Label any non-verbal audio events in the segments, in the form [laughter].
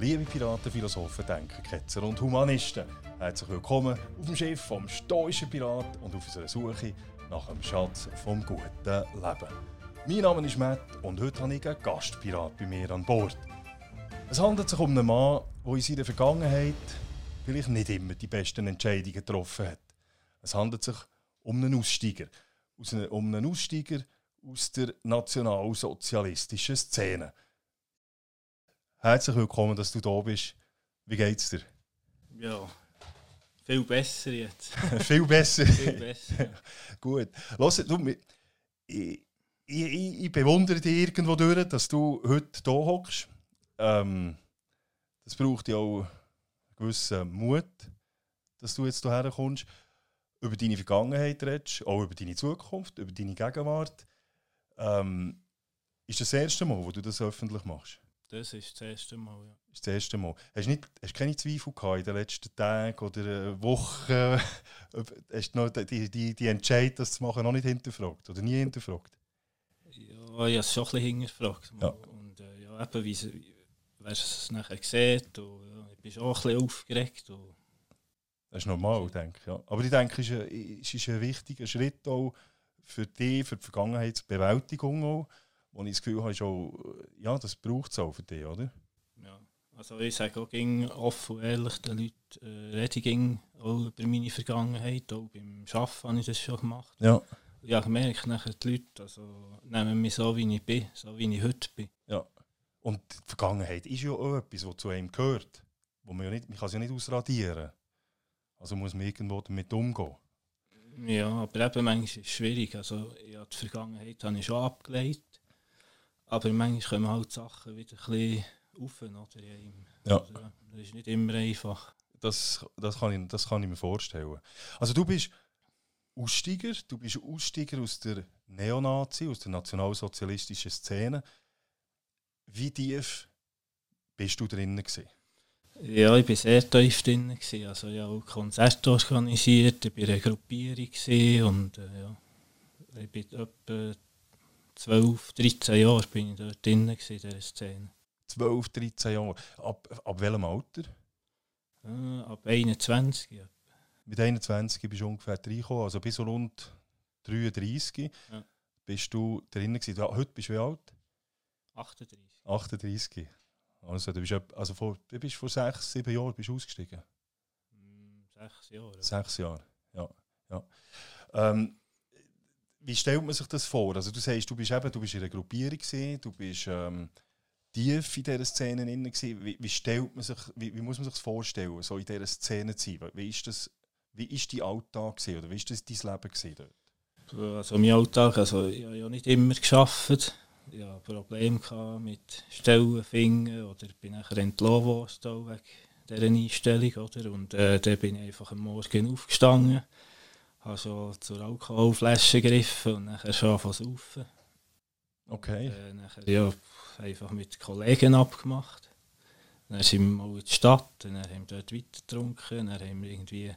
Liebe Piraten, Philosophen, Denker, Ketzer und Humanisten. Herzlich willkommen auf dem Schiff vom stoischen Pirat und auf unserer Suche nach dem Schatz vom guten Leben. Mein Name ist Matt und heute habe ich einen Gastpirat bei mir an Bord. Es handelt sich um einen Mann, der in seiner Vergangenheit vielleicht nicht immer die besten Entscheidungen getroffen hat. Es handelt sich um einen Aussteiger. Um einen Aussteiger aus der nationalsozialistischen Szene. Herzlich willkommen, dass du da bist. Wie geht's dir? Ja, viel besser jetzt. [laughs] viel besser? viel besser. [laughs] Gut. Los, du, ich, ich, ich, bewundere dich irgendwo durch, dass du heute hier hockst. Ähm, das braucht ja auch einen gewissen Mut, dass du jetzt hierher kommst. Über deine Vergangenheit redest, auch über deine Zukunft, über deine Gegenwart. Ähm, ist das, das erste Mal, wo du das öffentlich machst? Das ist das erste Mal, ja. Das ist das erste Mal. Hast du, nicht, hast keine Zweifel gehabt in den letzten Tagen oder äh, Wochen? [laughs] hast du noch die, die, die Entscheidung, das zu machen, noch nicht hinterfragt oder nie hinterfragt? Ja, ich habe es schon ein bisschen hinterfragt. Ja. Und äh, ja, eben, wie, wer es nachher sieht, und, ja, ich bin schon ein bisschen aufgeregt. Und das ist normal, denke ich. Ja. Aber ich denke, es ist, ein, es ist ein wichtiger Schritt auch für dich, für die Vergangenheitsbewältigung auch wo ich das Gefühl habe, auch, ja, das braucht es auch für dich, oder? Ja, also ich sage auch ging offen und ehrlich den Leuten, äh, rede ging auch über meine Vergangenheit, auch beim Arbeiten habe ich das schon gemacht. Ja. Ja, ich merke nachher die Leute also, nehmen mich so, wie ich bin, so wie ich heute bin. Ja. Und die Vergangenheit ist ja auch etwas, was zu einem gehört. Wo man, ja nicht, man kann es ja nicht ausradieren. Also muss man irgendwo damit umgehen. Ja, aber eben manchmal ist es schwierig. Also, ja, die Vergangenheit habe ich schon abgelegt. Aber manchmal kommen halt Sachen wieder ein bisschen auf. Oder? Ja. Also, das ist nicht immer einfach. Das, das, kann ich, das kann ich mir vorstellen. Also du bist Aussteiger, du bist Aussteiger aus der Neonazi, aus der nationalsozialistischen Szene. Wie tief bist du drinnen gewesen? Ja, ich war sehr tief drin. Gewesen. Also ich habe auch Konzerte organisiert, ich war in einer Gruppierung und äh, ja, ich bin etwa 12, 13 Jahre bin ich dort drin in dieser Szene. 12, 13 Jahre. Ab, ab welchem Alter? Äh, ab 21. Ja. Mit 21 bist du ungefähr reingekommen, also bis rund 33 ja. bist du drin gewesen. Heute bist du wie alt? 38. 38. Also du bist, also vor, du bist vor 6, 7 Jahren bist ausgestiegen? 6 mm, Jahre. 6 Jahre, ja. ja. Ähm, wie stellt man sich das vor? Also du sagst, du bist eben, du bist in einer Gruppierung gewesen, du bist ähm, tief in dieser Szene drin wie, wie, stellt man sich, wie, wie, muss man sich das vorstellen, so in dieser Szene zu sein? Wie ist das, wie ist dein Alltag gewesen, oder wie ist das dein Leben gewesen dort? Also mein Alltag, also ich habe ja nicht immer geschafft. Ich hatte Probleme mit Stellen finden oder bin nachher entlassen worden wegen dieser Einstellung. Oder? Und äh, dann bin ich einfach am Morgen aufgestanden habe schon zur Alkoholflasche gegriffen und dann schon von saufen. Okay. Und, äh, nachher, ja, einfach mit Kollegen abgemacht. Dann sind wir mal in die Stadt, dann haben wir dort weiter getrunken, dann haben wir irgendwie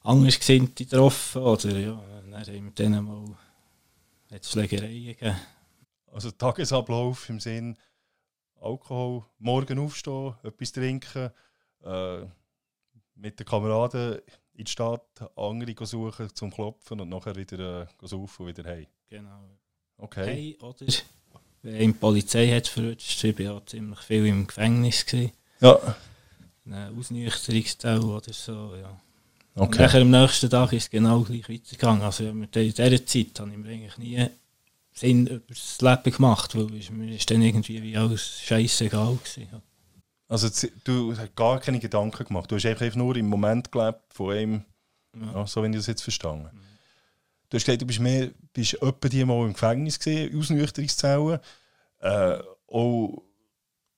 Andersgesinnte getroffen oder ja, dann haben wir denen mal Schlägereien gegeben. Also Tagesablauf im Sinn Alkohol, morgen aufstehen, etwas trinken, äh, mit den Kameraden in die Stadt, andere suchen zum Klopfen und nachher wieder äh, saufen und wieder heim. Genau. Okay. Hey, oder wenn die Polizei hat verrutscht, ich war ja ziemlich viel im Gefängnis. Gewesen. Ja. Ein Ausnüchterungsteil oder so, ja. Okay. Und nachher am nächsten Tag ist es genau gleich weitergegangen. Also in dieser Zeit habe ich mir eigentlich nie Sinn über das Leben gemacht, weil mir ist dann irgendwie wie alles scheißegal. Ja. Also du hast gar keine Gedanken gemacht. Du hast einfach nur im Moment gelebt von einem, ja. Ja, so wenn ich das jetzt verstanden mhm. Du hast gesagt, du bist mehr, bist etwa die mal im Gefängnis gesehen, Ausnüchterungszellen. Äh, auch,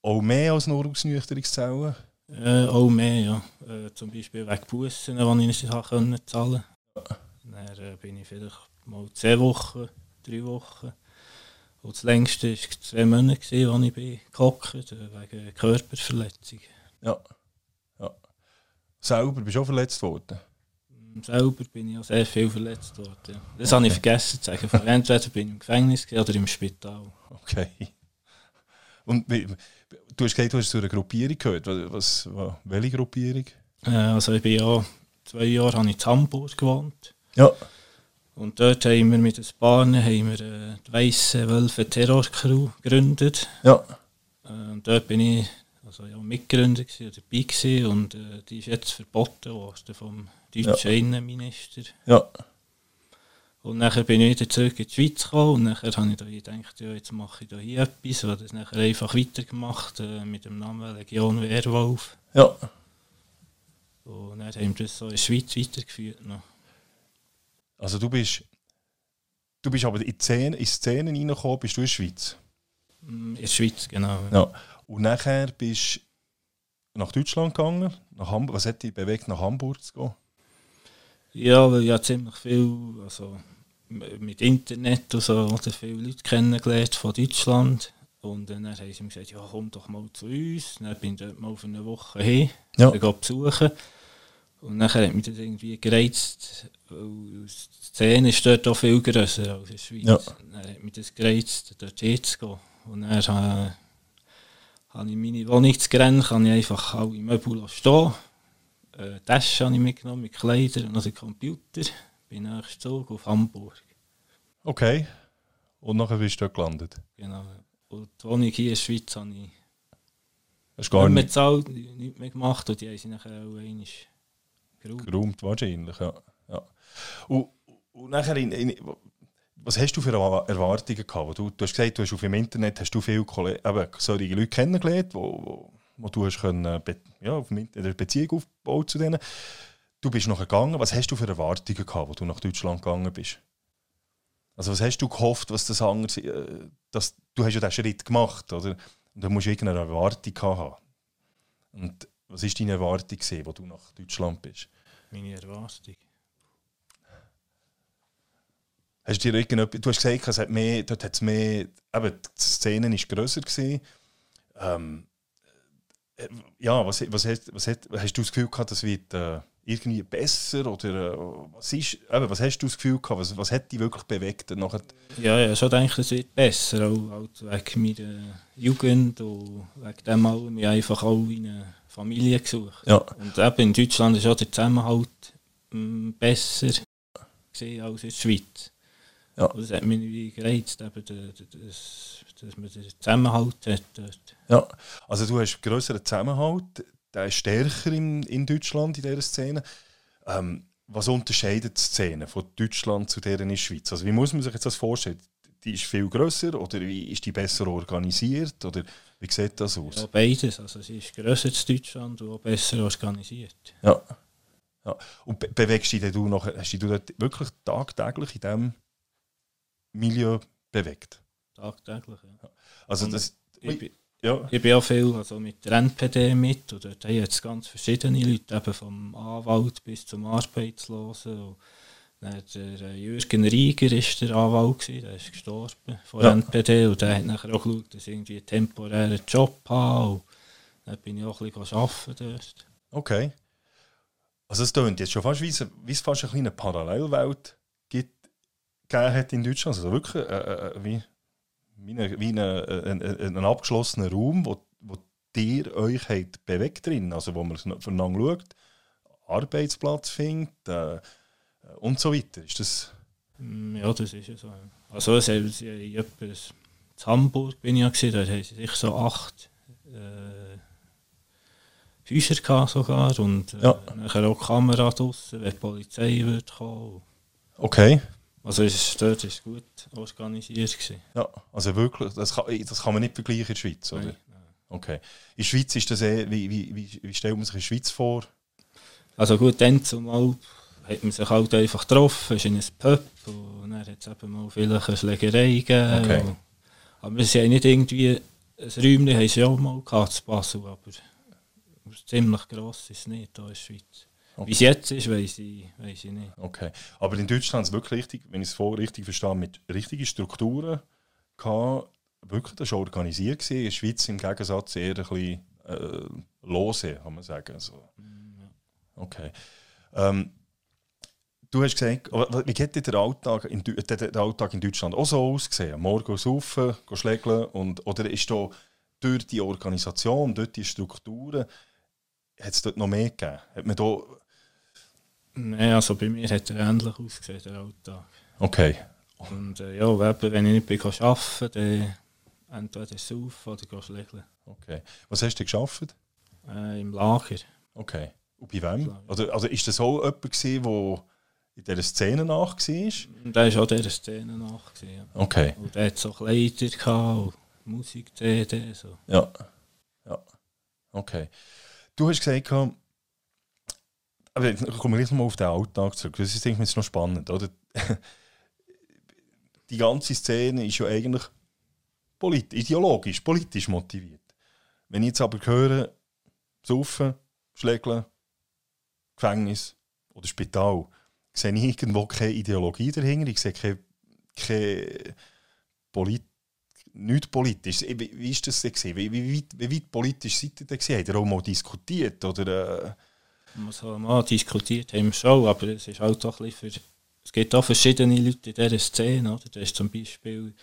auch mehr als nur Ausnüchterungszellen? Äh, auch mehr, ja. Äh, zum Beispiel wegen Bussen, die ich nicht zahlen konnte. Dann äh, bin ich vielleicht mal zehn Wochen, drei Wochen und das längste war zwei Monate, als ich bin gehockt wegen Körperverletzung. Ja. ja. Selber bist du auch verletzt worden? Mm, selber bin ich auch sehr viel verletzt worden. Ja. Das okay. habe ich vergessen zu sagen. Entweder bin ich im Gefängnis oder im Spital. Okay. Und du hast gesagt, du hast zu einer Gruppierung gehört. Was, was, welche Gruppierung? Äh, also ich bin ja zwei Jahre habe ich in Hamburg gewohnt. Ja. Und dort haben wir mit ein paar haben wir, äh, die Weisse Wölfe Terror Crew gegründet. Ja. Äh, und dort bin ich also ja, Mitgründer oder dabei gewesen, und äh, die ist jetzt verboten worden vom deutschen ja. Innenminister. Ja. Und nachher bin ich wieder zurück in die Schweiz gekommen und nachher habe ich da gedacht, ja, jetzt mache ich da hier etwas und das nachher einfach weitergemacht äh, mit dem Namen Legion Wehrwolf. Ja. Und dann haben wir das so in der Schweiz weitergeführt. Noch. Also du bist, du bist aber in die Szene, in Szenen reingekommen, bist du in der Schweiz? Mm, in der Schweiz, genau. Ja. Und nachher bist du nach Deutschland gegangen, nach Hamburg. Was hat dich bewegt, nach Hamburg zu gehen? Ja, weil ich ja ziemlich viel, also mit Internet und so, oder viele Leute kennengelernt von Deutschland. Und dann haben sie mir gesagt, ja komm doch mal zu uns. Dann bin ich dort mal für eine Woche hin, ja. besuchen. Und dann hat mich das irgendwie gereizt, weil die Szene ist dort auch viel grösser als in der Schweiz. Ja. Dann hat mich das gereizt, dort hinzugehen. Und dann äh, habe ich meine Wohnungsgrenze, kann ich einfach alle Möbel stehen. Äh, Tasche habe ich mitgenommen mit Kleidern und also Computer. Bin nächsten Zug auf Hamburg. Okay. Und nachher bist du dort gelandet? Genau. Und die Wohnung hier in der Schweiz habe ich Hast gar nicht mehr gezahlt, nichts mehr gemacht und die haben sie nachher auch einmal geräumt. Geräumt wahrscheinlich, ja. ja. Und, und nachher, in, in, was hast du für Erwartungen gehabt? Du, du hast gesagt, du hast auf dem Internet hast du viele eben, solche Leute kennengelernt, wo, wo, wo du hast können, ja, auf eine Beziehung aufgebaut zu denen. Du bist nachher gegangen. Was hast du für Erwartungen gehabt, als du nach Deutschland gegangen bist? Also was hast du gehofft, was das andere, äh, dass du hast ja diesen Schritt gemacht, oder? Und da musst du irgendeine Erwartung haben. Und was war deine Erwartung, als du nach Deutschland bist? Meine Erwartung? Hast du, dir irgendetwas, du hast gesagt, es hat mehr, dort hat es mehr, eben, die Szene war grösser. Gewesen. Ähm, äh, ja, was, was, hast, was hast, hast du das Gefühl gehabt, das wird äh, irgendwie besser? Oder äh, was, ist, eben, was hast du das Gefühl gehabt, was, was hat dich wirklich bewegt? Nachher? Ja, ja, schon denke es wird besser, auch, auch wegen meiner Jugend und wegen dem allem ich einfach auch eine Familie gesucht. Ja. Und eben in Deutschland ist auch der Zusammenhalt mh, mm, besser als in der Schweiz. Ja. Und das hat mich irgendwie gereizt, eben, das, dass man den Zusammenhalt hat. Dort. Ja, also du hast größeren Zusammenhalt, der ist stärker in, in Deutschland in dieser Szene. Ähm, was unterscheidet die Szene von Deutschland zu der in der Schweiz? Also wie muss man sich jetzt das vorstellen? Die ist viel grösser oder wie ist die besser organisiert oder wie sieht das aus? Ja, beides. Also sie ist grösser als Deutschland und auch besser organisiert. Ja. ja. Und be bewegst du dich du noch, hast du dich wirklich tagtäglich in diesem Milieu bewegt? Tagtäglich, ja. Also das, ich, ich, ja. ich bin auch viel also mit der NPD mit und dort haben jetzt ganz verschiedene Leute, eben vom Anwalt bis zum Arbeitslosen. Und der äh, Jürgen Rieger war der Anwalt, gewesen, der ist gestorben von ja. NPD und der hat nachher auch geschaut, dass ich irgendwie einen temporären Job habe. Dann bin ich auch ein bisschen arbeiten dort. Okay. Also es klingt jetzt schon fast wie, wie es fast eine kleine Parallelwelt gibt, gegeben hat in Deutschland. Also wirklich äh, äh, wie wie, eine, wie eine, ein, ein, ein abgeschlossener Raum, wo, wo ihr euch bewegt drin, also wo man voneinander schaut, Arbeitsplatz findet äh, und so weiter. Ist das... Mm, ja, das ist ja so. Also es haben sie etwas, in Hamburg bin ich ja gesehen, da haben sie so acht äh, Häuser gehabt sogar und äh, ja. nachher auch Kamera draussen, wenn die Polizei wird kommen. Okay. Also ist, dort ist gut organisiert gewesen. Ja, also wirklich, das kann, das kann man nicht vergleichen in der Schweiz, oder? Nein, nein. Okay. In der Schweiz ist das eh, wie, wie, wie, wie stellt man sich in der Schweiz vor? Also gut, dann zumal hat man sich halt einfach getroffen, ist in einem Pub und dann hat es eben mal vielleicht eine Schlägerei gegeben. Okay. Und, aber sie haben nicht irgendwie, ein Räumchen haben sie auch mal gehabt zu Basel, aber ziemlich gross ist es nicht hier in der Schweiz. Okay. Wie es jetzt ist, weiß ich, weiss ich nicht. Okay. Aber in Deutschland ist es wirklich richtig, wenn ich es vorher richtig verstehe, mit richtigen Strukturen gehabt, wirklich das schon organisiert gewesen. In der Schweiz im Gegensatz eher ein bisschen äh, lose, kann man sagen. Also, okay. Ähm, du hast gesagt, wie geht der Alltag in, der, Alltag in Deutschland auch so ausgesehen? Morgen saufen, schlägeln und oder ist da durch die Organisation, durch die Strukturen, hat es dort noch mehr gegeben? Hat man da Nein, also bei mir hat er ähnlich ausgesehen, der Alltag. okay. Und äh, ja, wenn ich nicht bin arbeiten dann entweder saufen oder schlägeln. okay. Was hast du geschafft? Äh, Im Lager. Okay. Und bei wem? Oder, also ist das auch jemand, der in dieser Szene nach war? Der war auch dieser Szene nach. gewesen, Ja. Okay. Und der hat so Kleider gehabt Musik-CD. So. Ja. Ja. Okay. Du hast gesagt, aber ich komme gleich nochmal auf den Alltag zurück. Das ist denke ich, noch spannend, oder? [laughs] Die ganze Szene ist ja eigentlich polit ideologisch, politisch motiviert. Wenn ich jetzt aber höre, Saufen, Schlägeln, Gefängnis oder Spital, sehe ich irgendwo keine Ideologie dahinter. Ich sehe keine, keine Polit nichts politisch. Wie, wie ist das? Wie, wie, wie politisch seid ihr denn? Habt ihr auch mal diskutiert? Oder, äh, mal diskutiert haben wir schon, aber es ist halt auch bisschen für, es gibt auch verschiedene Leute in dieser Szene, oder? Da ist zum Beispiel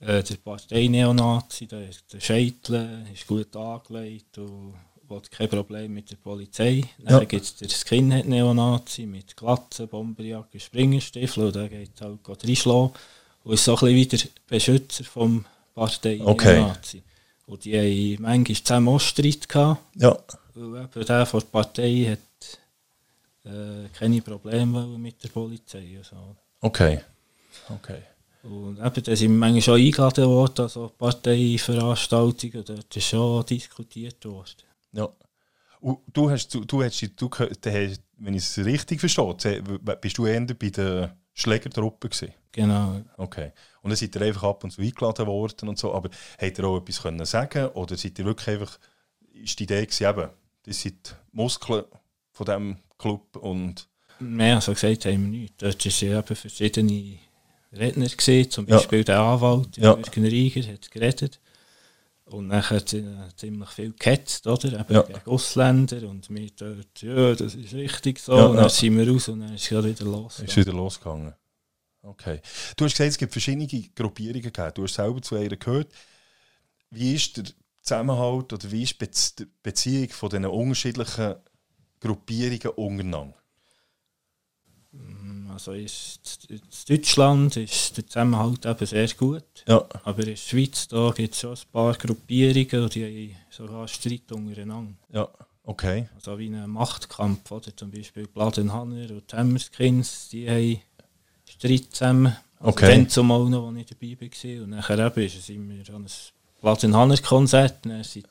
äh, der Partei-Neonazi, der, der Scheitle, ist gut angelegt hat kein Problem mit der Polizei. Ja. Dann gibt es den Skinhead-Neonazi mit Glatzen, Bomberjacke, Springerstiefel und der geht halt gerade reinschlagen und ist so ein bisschen wie der Beschützer vom Partei-Neonazi. Und die haben manchmal zusammen auch Streit gehabt. ja. Weil eben der von der Partei hat äh, keine Probleme mit der Polizei. Also. Okay. Okay. Und eben, da sind wir manchmal schon eingeladen worden, also Parteiveranstaltungen, dort ist schon diskutiert worden. Ja. Und du hast, du, du hast, du, der wenn ich es richtig verstehe, bist du eher bei der Schlägertruppe gewesen? Genau. Okay. Und dann seid ihr einfach ab und zu eingeladen worden und so, aber habt ihr auch etwas können sagen oder seid ihr wirklich einfach, ist die Idee gewesen, eben, das sind die Muskeln von diesem Club und Mehr als gesagt haben wir nicht. Dort waren eben verschiedene Redner, gewesen, zum Ja. Beispiel der Anwalt, Ja. Jürgen Rieger, hat geredet. Und hat äh, ziemlich viel gehetzt, oder? Eben Ja. gegen Ausländer und wir dort, ja, das ist richtig so. Ja, und dann ja. sind wir raus und dann ist es wieder los. ist wieder losgegangen. Okay. Du hast gesagt, es gibt verschiedene Gruppierungen gegeben. Du hast selber zu einer gehört. Wie ist der Zusammenhalt oder wie ist die Beziehung von diesen unterschiedlichen Gruppierungen untereinander? Mm, Also ist, in Deutschland ist der Zusammenhalt eben sehr gut. Ja. Aber in der Schweiz gibt es schon ein paar Gruppierungen die haben sogar Streit untereinander. Ja. Okay. Also wie ein Machtkampf, oder? Zum Beispiel Bladenhanner und Hammerskins, die haben Streit zusammen. Also Okay. Dann zumal noch, als ich dabei war. Und nachher eben ist es immer an ein Bladenhanner-Konzert. Dann sind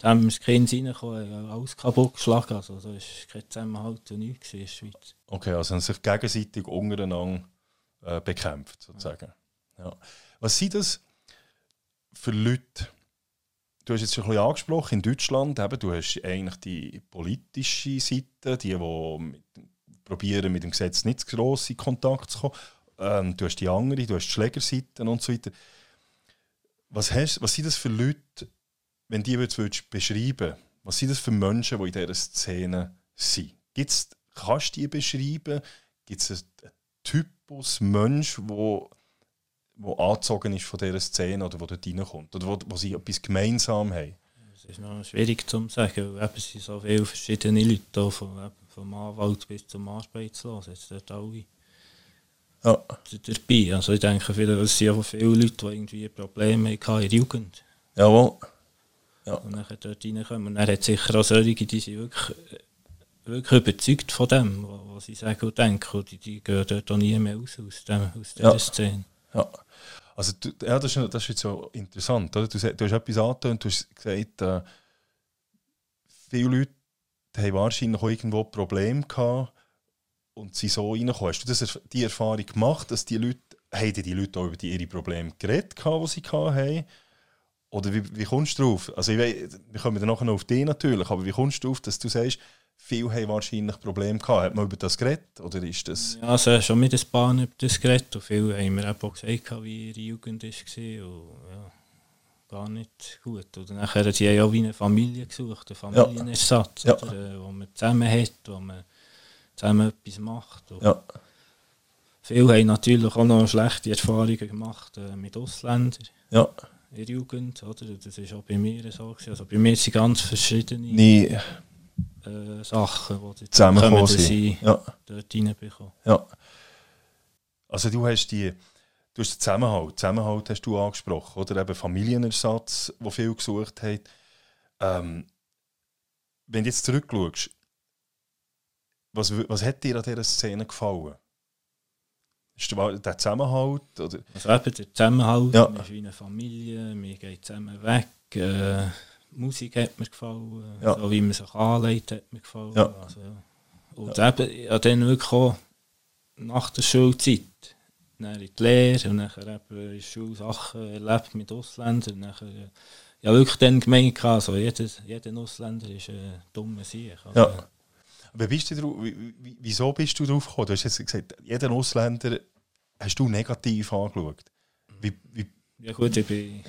die Hammerskins reingekommen, haben alles kaputt geschlagen. Also da war kein Zusammenhalt und nichts in der Schweiz. Okay, also haben sich gegenseitig untereinander äh, bekämpft, sozusagen. Ja. Was sind das für Leute? Du hast jetzt schon ein bisschen angesprochen, in Deutschland, eben, du hast eigentlich die politische Seite, die, die mit, probieren, mit dem Gesetz nicht zu gross in Kontakt zu kommen. Ähm, du hast die andere, du hast die Schlägerseite und so weiter. Was, hast, was sind das für Leute, wenn die jetzt würdest beschreiben was sind das für Menschen, die in dieser Szene sind? Gibt's, kannst du die beschreiben? Gibt es einen Typus Mensch, wo, wo angezogen ist von dieser Szene oder wo dort reinkommt? Oder wo, wo sie etwas gemeinsam haben? Das ist noch schwierig zu sagen, weil es sind so viele verschiedene Leute, da, vom, Anwalt bis zum Arbeitslosen, jetzt dort alle Ja. dabei. Also ich denke, viele, es sind auch viele Leute, die irgendwie Probleme hatten in der Jugend Jawohl. Und dann dort reinkommen. Und dann hat sicher auch solche, die sind wirklich, wirklich überzeugt von dem, was, sie sagen und denken. Und die, die gehen dort auch nie mehr raus aus, dem, aus dieser Ja. Szene. Ja. Also, du, ja, das, ist, das ist jetzt so interessant. Oder? Du, du hast etwas angetönt, du hast gesagt, äh, viele Leute haben wahrscheinlich auch irgendwo Probleme gehabt und sind so reingekommen. Hast du das, die Erfahrung gemacht, dass die Leute, haben die Leute auch über die, ihre Probleme geredet, gehabt, die sie hatten? Oder wie, wie kommst du drauf? Also ich weiss, wir kommen dann nachher noch auf dich natürlich, aber wie kommst du drauf, dass du sagst, viele haben wahrscheinlich Probleme gehabt? Hat man über das geredet? Oder ist das... Ja, also schon mit ein paar über das geredet und viele haben mir auch gesagt, wie ihre Jugend war und ja, gar nicht gut. Und nachher haben sie auch wie eine Familie gesucht, einen Familienersatz, Ja. Oder, äh, wo man zusammen hat, wo man zusammen etwas macht. Und Ja. Viele haben natürlich auch noch schlechte Erfahrungen gemacht äh, mit Ausländern. Ja. Jugend, oder? Das war auch bei mir so. Gewesen. Also bei mir sind ganz verschiedene Nie äh, Sachen, die zusammengekommen sind. Ja, dort reinbekomme. ja. Also du hast die, du hast den Zusammenhalt, Zusammenhalt hast du angesprochen, oder eben Familienersatz, wo viel gesucht hat. Ähm, wenn du jetzt zurückschaust, was, was hat dir an dieser Szene gefallen? Ist der, der Zusammenhalt? Oder? Also eben der Zusammenhalt, Ja. wir sind wie eine Familie, wir gehen zusammen weg. Äh, Musik hat mir gefallen, Ja. so wie man sich anlegt, hat mir gefallen. Ja. Also, ja. Und eben, ja, dann wirklich auch nach der Schulzeit, dann in die Lehre und nachher eben in der Schule Sachen erlebt mit Ausländern. Und nachher, äh, ja, wirklich dann gemeint, also jeder, jeder Ausländer ist ein dummer Sieg. Also, Ja. Aber bist du drauf, wie- wie- wieso bist du drauf gekommen? Du hast jetzt gesagt, jeden Ausländer hast du negativ angeschaut. Wie, wie, Ja gut, ich bin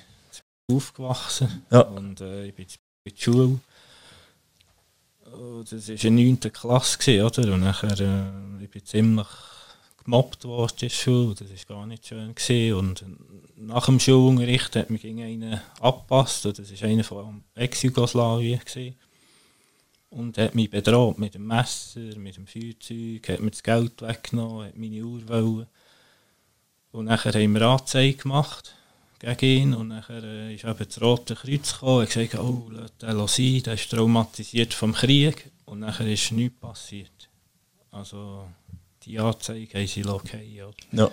aufgewachsen Ja. und äh, ich bin in die Schule. Und das war eine 9. Klasse, gewesen, oder? Und nachher äh, ich bin ziemlich gemobbt worden in der Schule. Das war gar nicht schön. Gewesen. Und nach dem Schulunterricht hat mich einen abgepasst. Das war einer von Ex-Jugoslawien. gewesen. Und hat mich bedroht mit dem Messer, mit dem Feuerzeug, hat mir das Geld weggenommen, hat meine Uhr wollen. Und nachher haben wir Anzeige gemacht gegen ihn und nachher äh, ist eben das Rote Kreuz gekommen und gesagt, oh, lass den sein, der ist traumatisiert vom Krieg und nachher ist nichts passiert. Also die Anzeige haben sie okay, ja.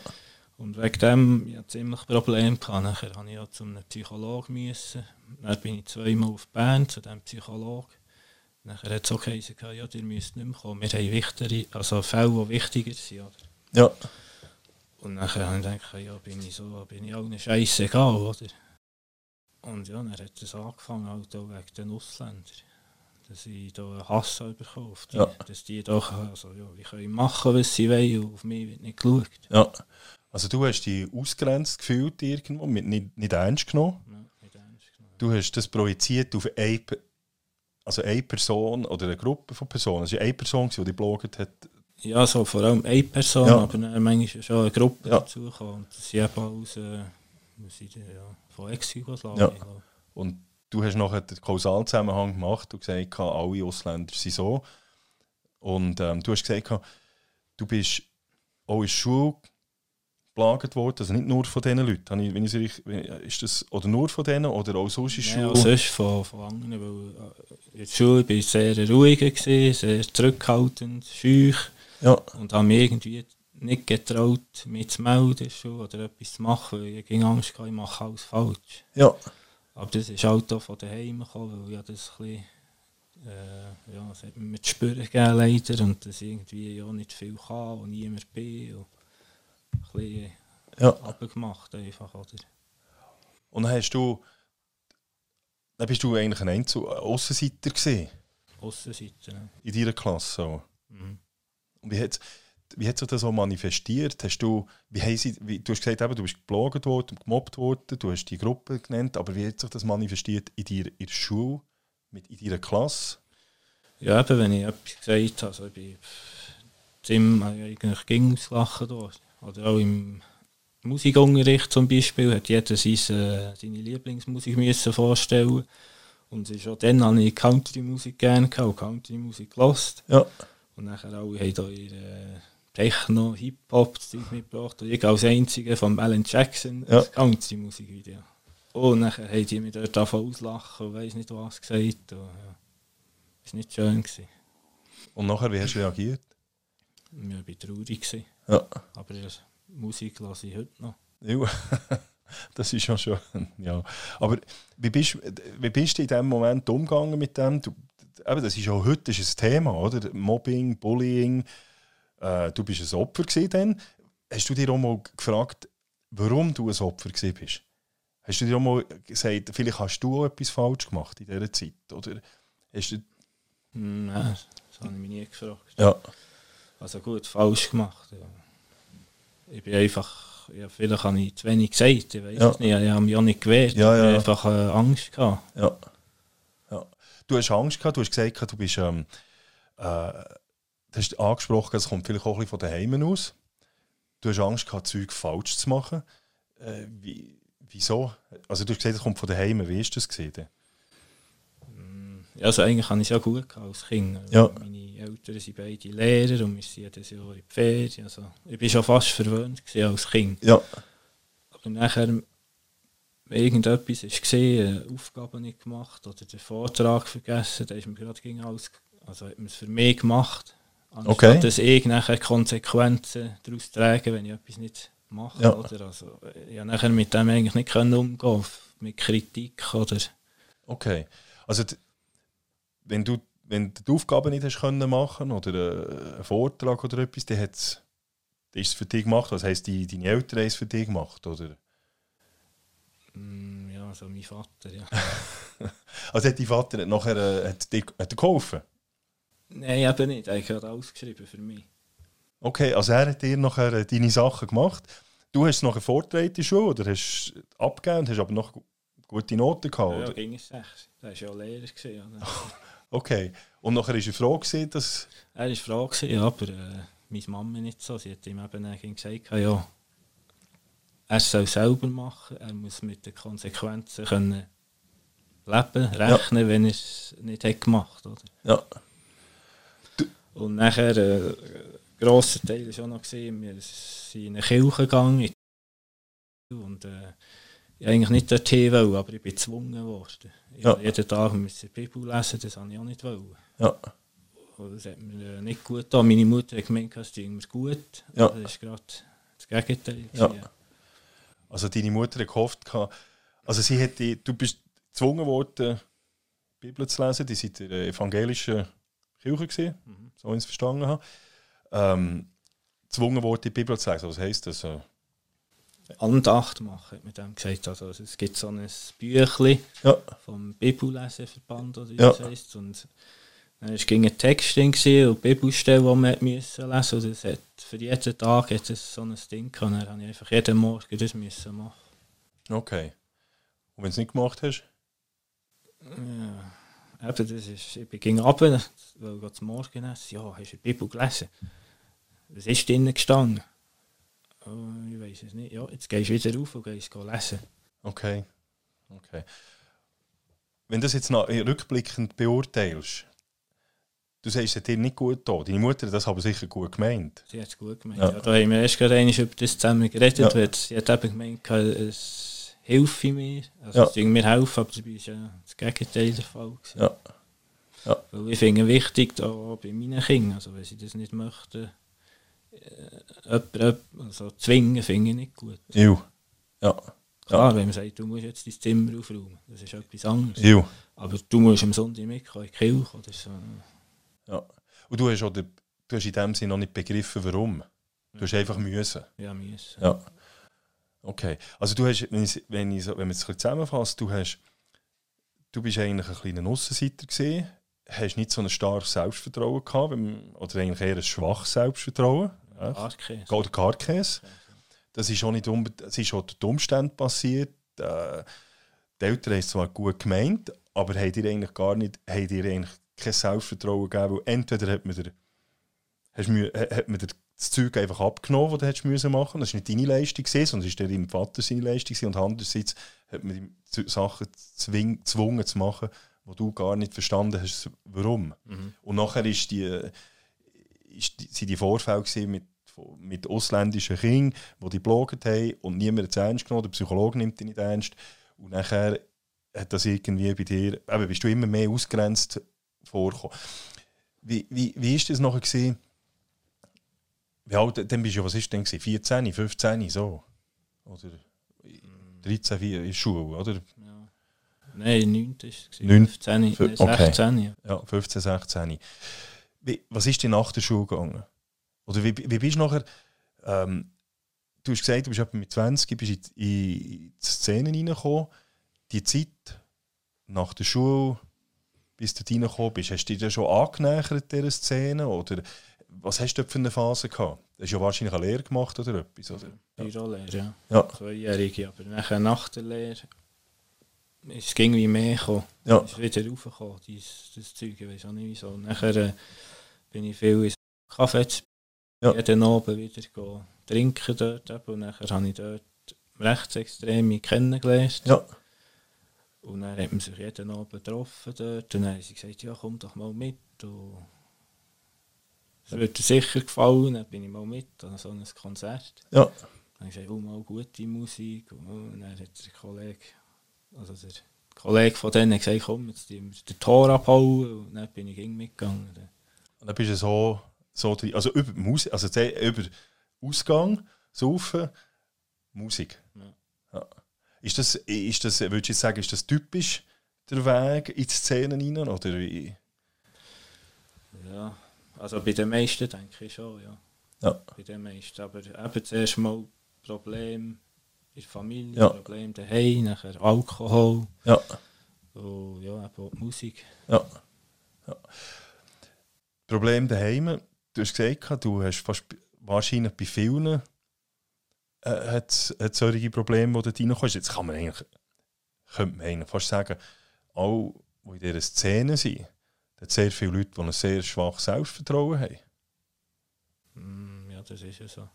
Und wegen dem ja, ziemlich Probleme gehabt. Nachher musste ich ja zu einem Psychologen. Müssen. Dann bin ich zweimal auf Bern zu diesem Psychologen. Nachher hat es auch geheißen, ja, ihr müsst nicht mehr kommen. Wir haben wichtigere, also Fälle, die wichtiger sind. Oder? ja. Und nachher habe ich gedacht, ja, bin ich so, bin ich allen Scheiße egal, oder? Und ja, dann hat es angefangen, halt auch wegen den Ausländern. Dass ich da einen Hass bekomme auf die. Ja. Dass die doch, also ja, die können machen, was sie wollen, und auf mich wird nicht geschaut. ja. Also du hast dich ausgrenzt gefühlt irgendwo, mit nicht, nicht ernst genommen. Ja, nicht ernst genommen. Du hast das projiziert auf eine, also eine Person oder eine Gruppe von Personen. Es war eine Person, die dich bloggt hat. Ja, so vor allem eine Person, Ja. aber dann manchmal schon eine Gruppe Ja. dazu gekommen. Und das sind eben aus, äh, die, ja, von Ex-Jugoslawien. Ja. Und du hast nachher den Kausalzusammenhang gemacht und gesagt, alle Ausländer sind so. Und ähm, du hast gesagt, du bist auch in der Schule geplagt worden, also nicht nur von diesen Leuten. Habe ich, wenn ich, richtig- ist das, oder nur von denen oder auch sonst in Ja, Schule? auch sonst von, von anderen, weil äh, in der Schule war ich sehr ruhig, gewesen, sehr zurückhaltend, schüch Ja, und habe mich irgendwie nicht getraut, mich zu melden oder etwas zu machen, weil ich ging Angst hatte, ich mache alles falsch. ja, Aber das ist halt auch von daheim gekommen, weil ja das ein bisschen, äh, ja, es hat mir mit spüren gegeben leider und dass ich irgendwie ja nicht viel kann und niemand bin und bisschen ja. abgemacht einfach, oder? Und dann hast du, dann bist du eigentlich ein Einzel Aussenseiter gesehen Aussenseite. ne? in deiner Klasse. So. Mhm. Und wie hat, wie hat sich das so manifestiert? Hast du, wie haben sie, wie, du hast gesagt, eben, du bist geblogen worden, gemobbt worden, du hast die Gruppe genannt, aber wie hat sich das manifestiert in deiner in der Schule, mit, in deiner Klasse? Ja, eben, wenn ich etwas gesagt habe, also ich bin ziemlich eigentlich ging ausgelachen da. Oder auch im Musikunterricht zum Beispiel hat jeder seine, äh, seine Lieblingsmusik müssen vorstellen und es ist auch dann habe ich Country-Musik gerne gehabt, und Country-Musik gelost. Ja. Und nachher alle haben da ihre Techno, Hip-Hop mitgebracht und ich als einziger von Alan Jackson Ja. das Country-Musikvideo. Und nachher haben die mich dort angefangen auslachen und weiss nicht was gesagt. Und, ja. Das war nicht schön. Gewesen. Und nachher, wie hast du reagiert? Ich war traurig. Gewesen. Ja. Aber Musik lasse ich heute noch. Ja, [laughs] das ist ja schön. Ja. Aber wie bist, wie bist du in dem Moment umgegangen mit dem? Du, eben, das ist ja heute ist ein Thema, oder? Mobbing, Bullying. Äh, du bist ein Opfer gewesen dann. Hast du dir auch mal gefragt, warum du ein Opfer bist? Hast du dir auch mal gesagt, vielleicht hast du auch etwas falsch gemacht in dieser Zeit? Oder hast du, Hm, Nein, das habe ich mich nie gefragt. ja, Also gut, falsch gemacht. Ja. Ich bin einfach, ja, vielleicht habe ich zu wenig gesagt, ich weiß Ja. es nicht, ich habe mich auch nicht gewehrt. Ja, ich ja. habe einfach äh, Angst gehabt. Ja. ja. Du hast Angst gehabt, du hast gesagt, du bist. Ähm, äh, du hast angesprochen, es kommt vielleicht auch ein bisschen von daheim aus. Du hast Angst gehabt, Zeug falsch zu machen. Äh, wie, wieso? Also du hast gesagt, es kommt von daheim. Wie ist das gesehen? Ja, also eigentlich habe ich es ja gut gehabt als Kind. Also Ja. Meine Eltern sind beide Lehrer und wir sind jedes Jahr in die Ferien. Also ich war schon fast verwöhnt als Kind. Ja. Aber nachher, wenn irgendetwas war, eine Aufgabe nicht gemacht oder den Vortrag vergessen, dann ist mir gerade gegen alles, also hat man es für mich gemacht. Anstatt Okay. dass ich nachher Konsequenzen daraus trage, wenn ich etwas nicht mache. Ja. Oder? Also, ich nachher mit dem eigentlich nicht können umgehen, mit Kritik oder... Okay. Also wenn du wenn du die Aufgabe nicht hast können machen oder äh, einen Vortrag oder etwas, dann hat's, dann ist es für dich gemacht. Was heisst, die, deine Eltern haben es für dich gemacht, oder? Mm, Ja, so mein Vater, ja. [laughs] Also hat dein Vater nachher äh, hat dir, hat dir geholfen? Nein, eben nicht. Er hat alles geschrieben für mich. Okay, also er hat dir nachher äh, deine Sachen gemacht. Du hast es nachher vorgetragen in Schule oder hast abgegeben und hast aber noch gu- gute Noten gehabt, Ja, oder? ging es sechs. Er war ja Lehrer. Gewesen? [laughs] Okay. Und nachher ist er froh gewesen, dass... er war froh, gewesen, ja, aber äh, meine Mama nicht so. Sie hat ihm eben gesagt, ja, er soll es selber machen. Er muss mit den Konsequenzen können leben, rechnen, wenn er es nicht hat gemacht hat. Ja. Und nachher, äh, ein grosser Teil war schon noch, gewesen, wir sind in eine Kirche gegangen. Und äh, ich eigentlich nicht dorthin wollen, aber ich bin gezwungen worden. Ich Ja. musste jeden Tag müssen die Bibel lesen, das wollte ich auch nicht. Wollen. Ja. Das hat mir äh, nicht gut getan. Meine Mutter hat gemeint, es ging mir gut. Ja. Das ist gerade das Gegenteil. Ja. Also deine Mutter hat gehofft, also sie hat dich, du bist gezwungen worden, die Bibel zu lesen. Die sind in der evangelischen Kirche gewesen, Mhm. so ich es verstanden habe. Ähm, gezwungen worden, die Bibel zu lesen. Was heisst das? Andacht machen, hat mit dem gesagt. Also, es gibt so ein Büchlein Ja. vom Bibelleseverband, oder wie Ja. das heisst. Und dann war ging ein Text drin und Bibelstelle, die man müssen lesen musste. Hat, für jeden Tag hat es so ein Ding gehabt. Dann habe ich einfach jeden Morgen das müssen machen. Okay. Und wenn du es nicht gemacht hast? Ja, eben, das ist, ich ging runter, weil ich Morgen essen. Ja, hast du die Bibel gelesen? Was ist drinnen gestanden? Oh, ich weiß es nicht. Ja, jetzt gehst du wieder rauf und gehst lesen. Okay. okay. Wenn du das jetzt noch rückblickend beurteilst, du sagst, es dir nicht gut getan. Deine Mutter hat das aber sicher gut gemeint. Sie hat es gut gemeint. Ja. Ja. da haben wir erst gerade einmal über das zusammen geredet. Ja. Sie hat eben gemeint, es hilft mir. Also Ja. es würde mir helfen, aber dabei war ja das Gegenteil der Fall. gewesen. Ja. Ja. Weil ich finde wichtig, da bei meinen Kindern, also wenn sie das nicht möchten, jemanden, also zwingen, finde ich nicht gut. Ew. Ja. Klar, wenn man sagt, du musst jetzt dein Zimmer aufräumen, das ist etwas anderes. Ew. Aber du musst am Sonntag mitkommen in die Kirche oder so. Ja. Und du hast, auch den, du hast in dem Sinne noch nicht begriffen, warum. Du hast einfach müssen. Ja, müssen. Ja. Okay. Also du hast, wenn, ich, wenn, ich wenn man es zusammenfasst, du hast, du bist eigentlich ein kleiner Aussenseiter gesehen, hast nicht so ein starkes Selbstvertrauen gehabt, oder eigentlich eher ein schwaches Selbstvertrauen. Ja. Artkäse. Golden Cardcase. Das ist auch nicht das ist auch durch die Umstände passiert. Äh, die Eltern haben es zwar gut gemeint, aber haben dir eigentlich gar nicht, haben dir eigentlich kein Selbstvertrauen gegeben, weil entweder hat man dir, hast mir, hat man dir das Zeug einfach abgenommen, das du hättest müssen machen. Das war nicht deine Leistung, sondern es war dein Vater seine Leistung. Und andererseits hat man ihm Sachen gezwungen zu machen, wo du gar nicht verstanden hast, warum. Mhm. Und nachher ist die, ist die, Vorfälle mit, mit ausländischen Kindern, die die haben und niemand hat es ernst genommen, der Psychologe nimmt dich nicht ernst. Und nachher hat das irgendwie bei dir, eben bist du immer mehr ausgrenzt vorgekommen. Wie, wie, wie ist das nachher gewesen? Wie alt, dann bist du, was ist denn gewesen? 14, 15, so? Oder 13, 4 in Schule, oder? Ja. Nein, 9. war es. Neun- 15, nein, Fü- 16. Ja. Ja, 15, 16. Wie, was ist dir nach der Schule gegangen? Oder wie, wie bist du nachher... Ähm, du hast gesagt, du bist etwa mit 20 bist in, die- in die Szene reingekommen. Die Zeit nach der Schule, bis du reingekommen bist, hast du dich schon angenähert dieser Szene? Oder was hast du für eine Phase gehabt? Du hast ja wahrscheinlich eine Lehre gemacht oder etwas, oder? Bürolehre, ja. Ja. Zweijährige, aber nachher nach der Lehre ist es irgendwie mehr gekommen. Ja. ist wieder raufgekommen, dieses, das Zeug, ich weiß auch nicht wieso. Nachher äh, bin ich viel ins Kaffee zu Ja. jeden Abend wieder gehen, trinken dort und nachher habe ich dort Rechtsextreme kennengelernt. Ja. Und dann hat man sich jeden Abend getroffen dort. Und dann haben sie gesagt, ja, komm doch mal mit. Und es dir sicher gefallen. Dann bin ich mal mit an so ein Konzert. Ja. Dann habe ich gesagt, oh, mal gute Musik. Und dann hat der Kollege, also der Kollege von denen gesagt, komm, jetzt den Tor abhauen. Und dann bin ich mitgegangen. Und dann bist du so, so drin- also über die Musik, also zuerst über Ausgang, Saufen, Musik. Ja. Ja. Ist das, ist das, würdest du jetzt sagen, ist das typisch der Weg in die Szenen rein? Oder wie? Ja, also bei den meisten denke ich schon, ja. Ja. Bei den meisten. Aber eben zuerst mal Problem in der Familie, Ja. Problem daheim, nachher Alkohol Ja. und ja, eben auch die Musik. Ja. ja. Problem daheim, du hast gesagt, du hast fast wahrscheinlich bei vielen äh, hat, hat solche Probleme, die du reinkommst. Jetzt kann man eigentlich, könnte man eigentlich fast sagen, alle, die in dieser Szene sind, hat sehr viele Leute, die ein sehr schwaches Selbstvertrauen haben Mm, ja, das ist ja so.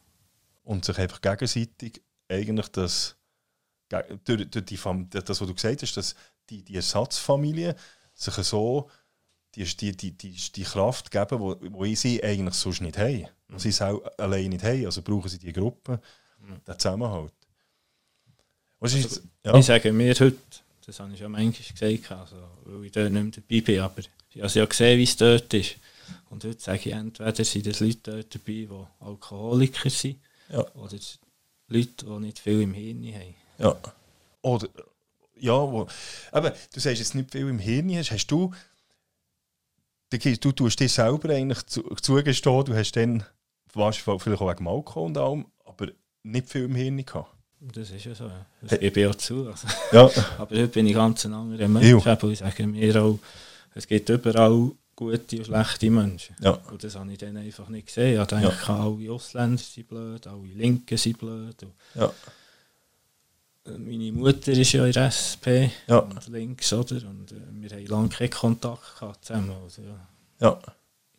und sich einfach gegenseitig eigentlich das, durch, durch die das, was du gesagt hast, dass die, die Ersatzfamilie sich so die, die, die, die, die Kraft geben, wo, wo sie eigentlich sonst nicht haben. Mhm. Sie es auch allein nicht haben. Also brauchen sie die Gruppe, Mhm. den Zusammenhalt. Was ist jetzt, Ich ja, sage mir heute, das habe ich ja manchmal gesagt, also, weil ich dort nicht mehr dabei bin, aber ich habe ja gesehen, wie es dort ist. Und heute sage ich, entweder sind es Leute dort dabei, die Alkoholiker sind, Ja. oder Leute, die nicht viel im Hirn haben. ja. Oder, ja, wo, aber du sagst jetzt nicht viel im Hirn hast. Hast du, du, tust dir selber eigentlich zu, zugestehen, du hast dann, warst vielleicht auch wegen dem Alkohol und allem, aber nicht viel im Hirn gehabt. Das ist ja so, ja. Ich auch zu. Also. Ja. [laughs] Aber heute bin ich ganz ein anderer. Mensch. Ich sage mir auch, es gibt überall gute und schlechte Menschen. Ja. Und das habe ich dann einfach nicht gesehen. Ich denke, Ja. alle Ausländer sind blöd, alle Linken sind blöd. Und Ja. Äh, meine Mutter ist ja in der SP Ja. und links, oder? Und äh, wir haben lange keinen Kontakt gehabt zusammen. Also, ja. Ja.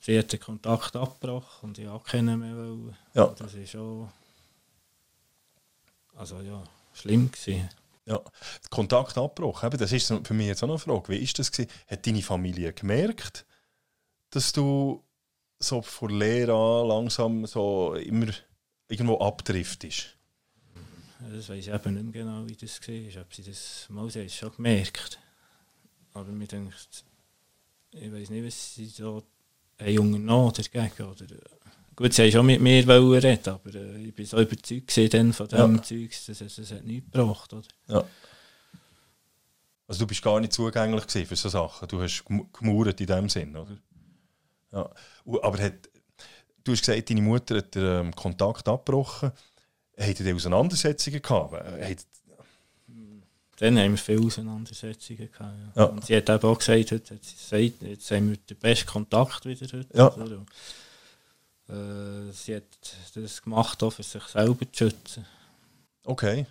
Sie hat den Kontakt abgebrochen und ich auch keinen mehr wollen. Ja. Das ist schon... Also ja, schlimm gewesen. Ja, Kontakt abgebrochen. Das ist für mich jetzt auch noch eine Frage. Wie ist das gewesen? Hat deine Familie gemerkt, dass du so von Lehre an langsam so immer irgendwo abdriftest? Das weiß ich eben nicht mehr genau, wie das war. Ob sie das mal sie schon gemerkt. Aber mir denkt, ich weiß nicht, was sie so haben unternommen dagegen. Oder, gut, sie haben schon mit mir reden, aber äh, ich bin so überzeugt dann von dem Ja. Zeugs, dass es, hat nichts gebracht. Oder? Ja. Also du bist gar nicht zugänglich für so Sachen. Du hast gem- gemauert in dem Sinn, oder? Ja. Aber hat, du hast gesagt, deine Mutter hat den ähm, Kontakt abgebrochen. Habt ihr Auseinandersetzungen gehabt? Äh, Habt- Dann haben wir viele Auseinandersetzungen gehabt. Ja. Ja. Und sie hat eben auch gesagt, heute hat sie gesagt, jetzt haben wir den besten Kontakt wieder heute. Ja. Und, Äh, sie hat das gemacht, auch für sich selber zu schützen. Okay.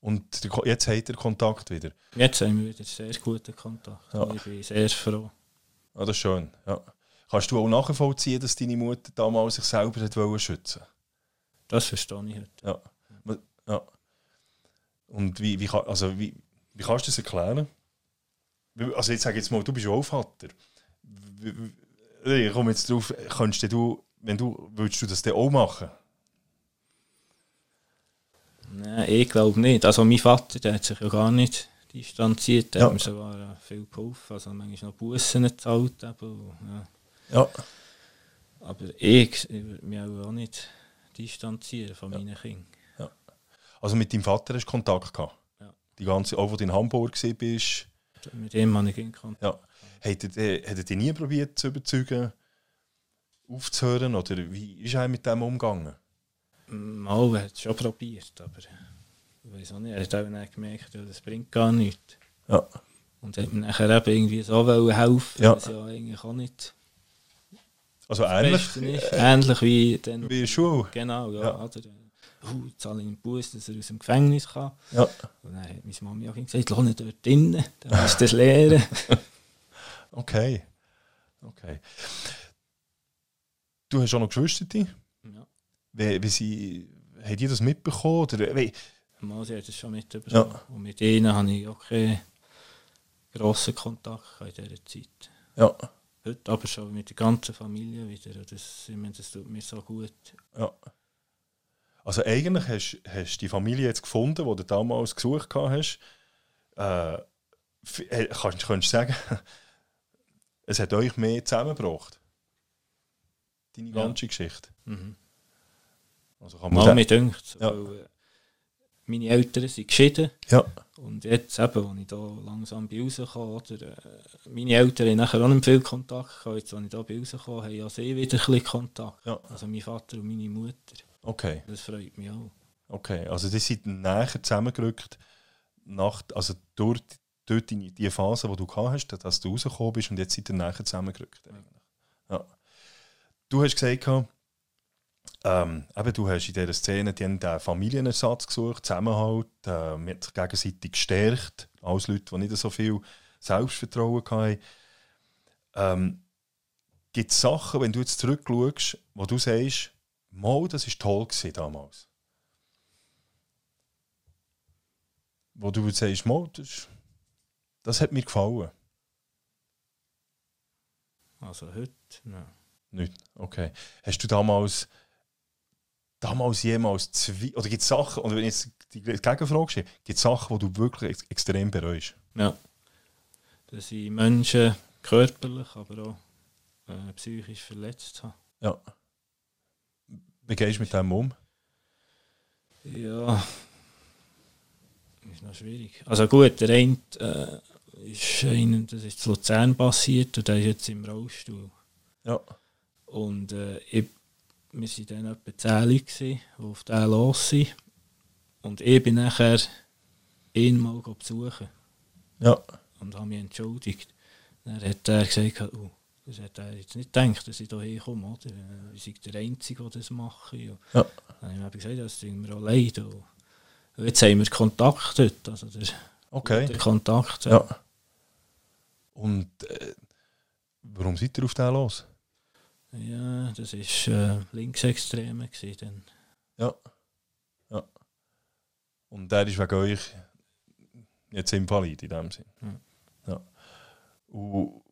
Und jetzt habt ihr Kontakt wieder. Jetzt haben wir wieder sehr guten Kontakt. Ja. Ich bin sehr froh. Ah, das ist schön. Ja. Kannst du auch nachvollziehen, dass deine Mutter damals sich selber hat schützen Das verstehe ich heute. Ja. Ja. Und wie, wie, kann- also wie, wie kannst du das erklären? Also jetzt sag jetzt mal, du bist ja auch Vater. Ich komme jetzt drauf, könntest du, wenn du, würdest du das dann auch machen? Nein, ich glaube nicht. Also mein Vater, der hat sich ja gar nicht distanziert. Der Ja. hat mir sogar äh, viel geholfen. Also manchmal noch Bussen gezahlt. Und, Ja. Ja. Aber ich, ich würde mich auch nicht distanzieren von meinen Kindern. Also mit deinem Vater hast du Kontakt gehabt? Ja. Die ganze, auch wo du in Hamburg warst, Mit dem habe ich in Kontakt. Ja. Er, dich nie probiert zu überzeugen, aufzuhören? Oder wie ist er mit dem umgegangen? Mal er hat es schon probiert, aber ich weiß auch nicht. Er hat auch dann gemerkt, ja, das bringt gar nichts. Ja. Und hat mir nachher eben irgendwie so wollen helfen, Ja. was ja eigentlich auch nicht Also das ähnlich Beste ist. Ähnlich wie dann. wie Schule. Genau, ja. Ja. Oder, uh, jetzt zahle ich einen Bus, dass er aus dem Gefängnis kann. Ja. Und dann hat meine Mami auch gesagt, lass ihn dort drinnen, dann musst du das lernen. [laughs] Okay. okay. Du hast auch noch Geschwister. ja. Wie, wie sie, haben die das mitbekommen? Oder wie, Mal, sie hat es schon mitbekommen. Ja. Und mit ihnen habe ich auch keinen grossen Kontakt in dieser Zeit. Ja, Heute aber schon mit der ganzen Familie wieder. Das, ich meine, das tut mir so gut. ja. Also eigentlich hast hast du die Familie jetzt gefunden, die du damals gesucht hast. Äh, kannst, kannst du sagen, [laughs] es hat euch mehr zusammengebracht? Deine Ja. ganze Geschichte. Mhm. Also kann man Mal mit dünkt. Ja. Weil, äh, meine Eltern sind geschieden. Ja, Und jetzt eben, als ich da langsam bin rausgekommen oder äh, meine Eltern haben nachher auch nicht viel Kontakt gehabt. Jetzt, als ich da rausgekommen habe, haben sie wieder ein bisschen Kontakt. ja, Also mein Vater und meine Mutter. okay. Das freut mich auch. Okay, also die sind näher zusammengerückt, nach, also durch, durch die, die Phase, die du hast, dass du rausgekommen bist und jetzt sind ihr näher zusammengerückt. Ja. Du hast gesagt, ähm, eben, du hast in dieser Szene die haben den Familienersatz gesucht, Zusammenhalt, äh, man hat sich gegenseitig gestärkt, als Leute, die nicht so viel Selbstvertrauen hatten. Ähm, Gibt es Sachen, wenn du jetzt zurückschaust, wo du sagst, mal, das war toll gewesen damals? wo du sagst, mal, das, das hat mir gefallen. Also heute, nein. Nicht. Okay. Hast du damals, damals jemals zwei, oder gibt es Sachen, oder wenn jetzt die Gegenfrage stelle, gibt es Sachen, die du wirklich ex extrem bereust? Ja. Dass ich Menschen körperlich, aber auch äh, psychisch verletzt habe. Ja. Wie gehst du mit dem um? Ja. Ist noch schwierig. Also gut, der eine äh, ist ein, das ist zu Luzern passiert und der ist jetzt im Rollstuhl. Ja. Und äh, ich, wir waren dann etwa 10 Leute, die auf den los sind. Und ich bin nachher ihn mal besuchen Ja. und habe mich entschuldigt. Dann hat er gesagt, oh, das hat er jetzt nicht gedacht, dass ich hierher komme. Oder? Äh, Ich sei der Einzige, der das mache. Und Ja. Dann habe ich gesagt, das tut mir auch leid. Und jetzt haben wir Kontakt dort. Also der, Okay. der Kontakt. Ja. Und äh, warum seid ihr auf den los? Ja, das war äh, Linksextreme. Dann. Ja. Ja. Und der ist wegen euch jetzt invalid in dem Sinn. Ja. ja. Und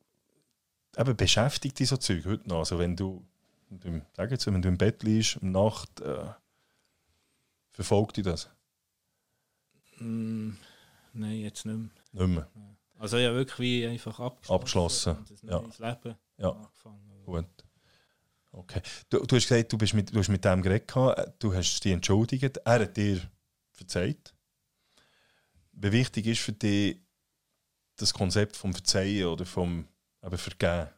eben beschäftigt dich so Zeug heute noch. Also wenn du, sag jetzt, wenn du im Bett liegst, um Nacht, äh, verfolgt dich das? Mm, nein, jetzt nicht mehr. Nicht mehr. Also ja, wirklich wie einfach abgeschlossen. Abgeschlossen, ja. Leben Ja. angefangen. Gut. Okay. Du, du hast gesagt, du, bist mit, du hast mit dem geredet, du hast dich entschuldigt, er hat dir verzeiht. Wie wichtig ist für dich das Konzept vom Verzeihen oder vom eben Vergeben?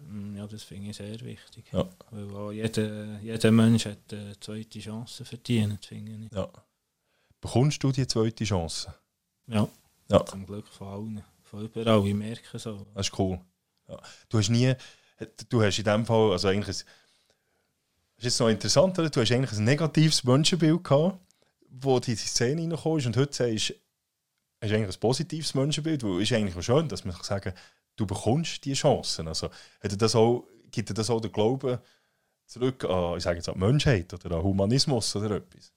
Mm, Ja, das finde ich sehr wichtig. Ja. Weil auch jeder, jeder Mensch hat eine zweite Chance verdient, finde ich. Ja. Bekommst du die zweite Chance? Ja, Ja, zum Glück von allen. Von überall, ich merke so. das ist cool. Ja. Du hast nie, du hast in dem Fall, also eigentlich, ein, ist jetzt noch interessant, oder? du hast eigentlich ein negatives Menschenbild gehabt, wo die Szene reingekommen ist und heute sagst du, du eigentlich ein positives Menschenbild, weil es ist eigentlich auch schön, dass man kann sagen du bekommst die Chancen. Also hat das auch, gibt dir das auch den Glauben zurück an, ich sage jetzt an die Menschheit oder an Humanismus oder etwas?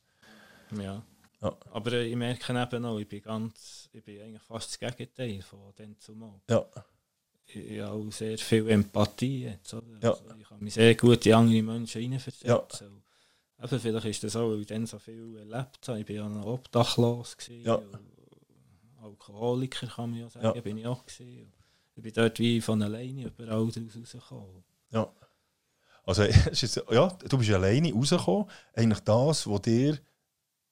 Ja. Ja. Aber äh, ich merke eben auch, ich bin ganz, ich bin eigentlich fast das Gegenteil von dem zumal. Ja, Habe auch sehr viel Empathie jetzt, oder? Ja. Also ich kann mich sehr gut in andere Menschen hineinversetzen. Ja. Eben, vielleicht ist das auch, weil ich dann so viel erlebt habe. Ich war ja noch obdachlos. Gewesen, Ja. Alkoholiker kann man ja sagen, Ja. bin ich auch. Gewesen. Ich bin dort wie von alleine überall draus rausgekommen. ja. Also, [laughs] jetzt, ja, du bist alleine rausgekommen. Eigentlich das, was dir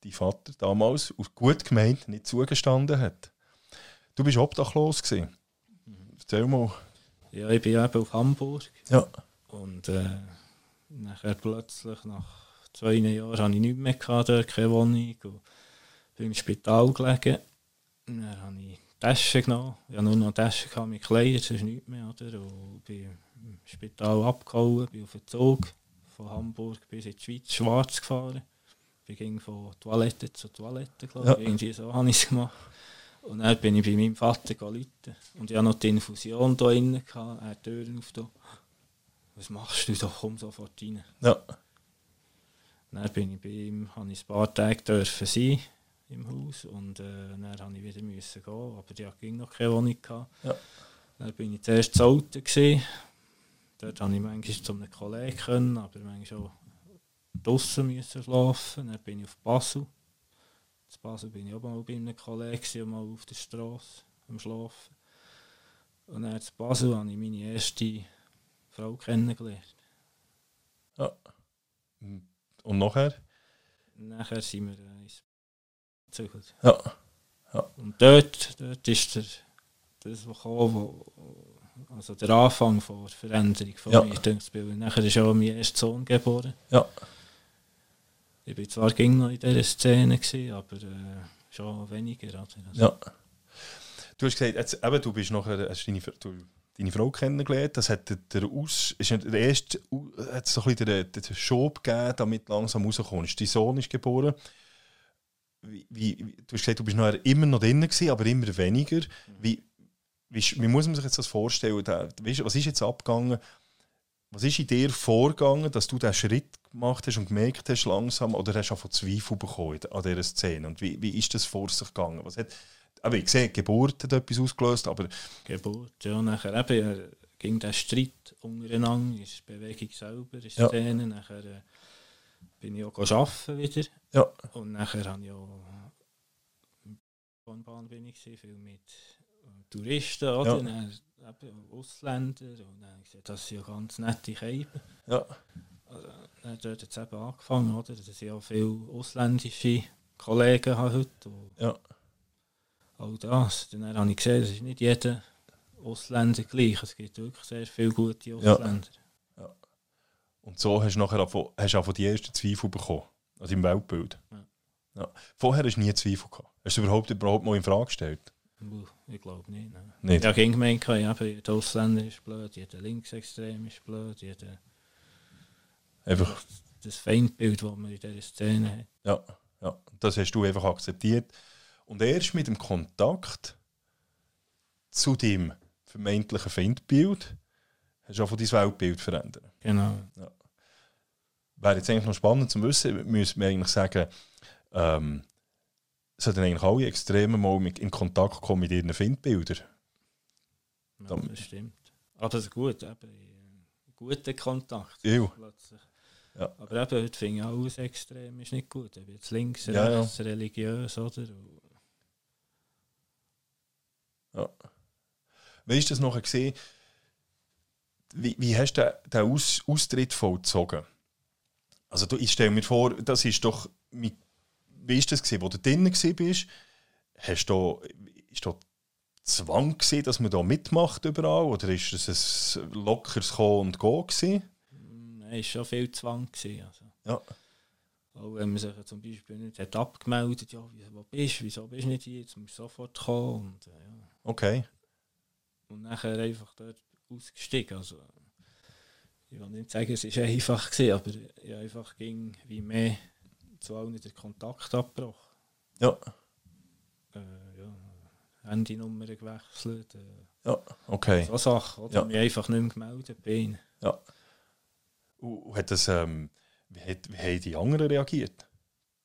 dein Vater damals aus gut gemeint nicht zugestanden hat. Du bist obdachlos gewesen. Erzähl mal. Ja, ich bin ja eben auf Hamburg. Ja. Und äh, nachher plötzlich, nach zwei Jahren, hatte ich nichts mehr, gehabt, dort, keine Wohnung. Und bin im Spital gelegen. Und Dann habe ich Taschen genommen. Ich hatte nur noch Taschen gehabt mit Kleidern, sonst nichts mehr. Oder? Und bin im Spital abgehauen, bin auf den Zug von Hamburg bis in die Schweiz schwarz gefahren. Ich ging von Toilette zu Toilette, glaube ich. Ja. Irgendwie so habe ich es gemacht. Und dann bin ich bei meinem Vater gerufen. Und ich hatte noch die Infusion hier drin, er hat die Türen aufgetan. Was machst du da? Komm sofort rein. Ja. Dann bin ich bei ihm, habe ich ein paar Tage dürfen sein im Haus und äh, dann musste ich wieder müssen gehen, aber die ging noch keine Wohnung. Gehabt. Ja. Dann bin ich zuerst zu Alten. Gewesen. Dort konnte ich manchmal zu einem Kollegen, können, aber manchmal auch draußen müssen schlafen. Dann bin ich auf Basel. In Basel bin ich auch mal bei einem Kollegen mal auf der Straße am Schlafen. Und dann in Basel habe ich meine erste Frau kennengelernt. Ja. Und nachher? Nachher sind wir ins gezügelt. Ja. ja. Und dort, dort ist der, das, was kam, wo, also der Anfang von der Veränderung von Ja. mir. Nachher ist auch mein erster Sohn geboren. Ja. Ich war zwar ging noch in dieser Szene, gewesen, aber äh, schon weniger. Also, Ja. Du hast gesagt, jetzt, eben, du bist nachher, hast deine, du, deine Frau kennengelernt. Das hat der, Aus, ist der erste, hat so ein bisschen den, den Schub gegeben, damit du langsam rauskommst. Dein Sohn ist geboren. Wie, wie, wie- du hast gesagt, du bist nachher immer noch drin gewesen, aber immer weniger. Wie, wie, sch- wie muss man sich jetzt das vorstellen? Da, weißt, du, was ist jetzt abgegangen? Was ist in dir vorgegangen, dass du diesen Schritt gemacht hast und gemerkt hast langsam, oder hast du von Zweifel bekommen an dieser Szene? Und wie, wie ist das vor sich gegangen? Was hat, aber ich sehe, Geburt hat etwas ausgelöst, aber Geburt. Ja, nachher eben, äh, ging der Streit untereinander, ist die Bewegung selber, ist Ja. Szene. Nachher äh, bin ich auch arbeiten wieder. ja, Und nachher habe ich auch Bahn bin ich viel mit äh, Touristen, oder? Ja. Ausländer. Und dann gesagt, das sind ja ganz nette Keiben. ja, Also, dann hat dort jetzt eben angefangen, oder? Dass ich auch viele ausländische Kollegen heute. Ja, Auch das. Dann habe ich gesehen, es ist nicht jeder Ausländer gleich. Es gibt wirklich sehr viele gute Ausländer. Und so hast du nachher auch, hast auch die ersten Zweifel bekommen, also im Weltbild. Ja. Ja. Vorher hast du nie Zweifel gehabt. Hast du überhaupt, überhaupt mal in Frage gestellt? Ich glaube nicht. Nein. Nicht? Ja, ging gemeint, ja, der Ausländer ist blöd, jeder Linksextrem ist blöd, jeder Einfach, das Feindbild, das man in dieser Szene hat. ja, ja. Das hast du einfach akzeptiert. Und erst mit dem Kontakt zu deinem vermeintlichen Feindbild hast du auch von dein Weltbild verändert. Genau. Wäre jetzt eigentlich noch spannend zu wissen, müssen wir eigentlich sagen, ähm, sollten eigentlich alle Extremen mal mit, in Kontakt kommen mit ihren Feindbildern? Ja, das stimmt. Aber das ist gut, eben, ein guter Kontakt. Ja. Ja. Aber eben, heute finde ich alles extrem ist nicht gut. Ob jetzt links, Ja, ja. rechts, religiös, oder? Und Wie hast du das nachher gesehen? Wie, wie hast du den, den Aus, Austritt vollzogen? Also du, ich stelle mir vor, das ist doch... Mit, wie ist das gewesen, wo du drinnen warst? Hast du, ist da Zwang gewesen, dass man da mitmacht überall? Oder ist es ein lockeres Kommen und Gehen gewesen? Mm, Es war schon viel Zwang. Gewesen, also. Ja. Auch wenn man sich zum Beispiel nicht hat abgemeldet ja, wo bist du, wieso bist du nicht hier, jetzt musst du sofort kommen. Und, äh, ja. Okay. und nachher einfach dort ausgestiegen. Also, ich will nicht sagen, es war einfach, gewesen, aber ich einfach ging wie mehr zu allen den Kontakt abgebrochen. Ja, Äh, ja, Handynummer gewechselt. Äh, ja, okay. so Sachen, oder? Ja. Mich einfach nicht mehr gemeldet bei ihnen. Und, hat das, ähm, wie, hat, wie haben die anderen reagiert?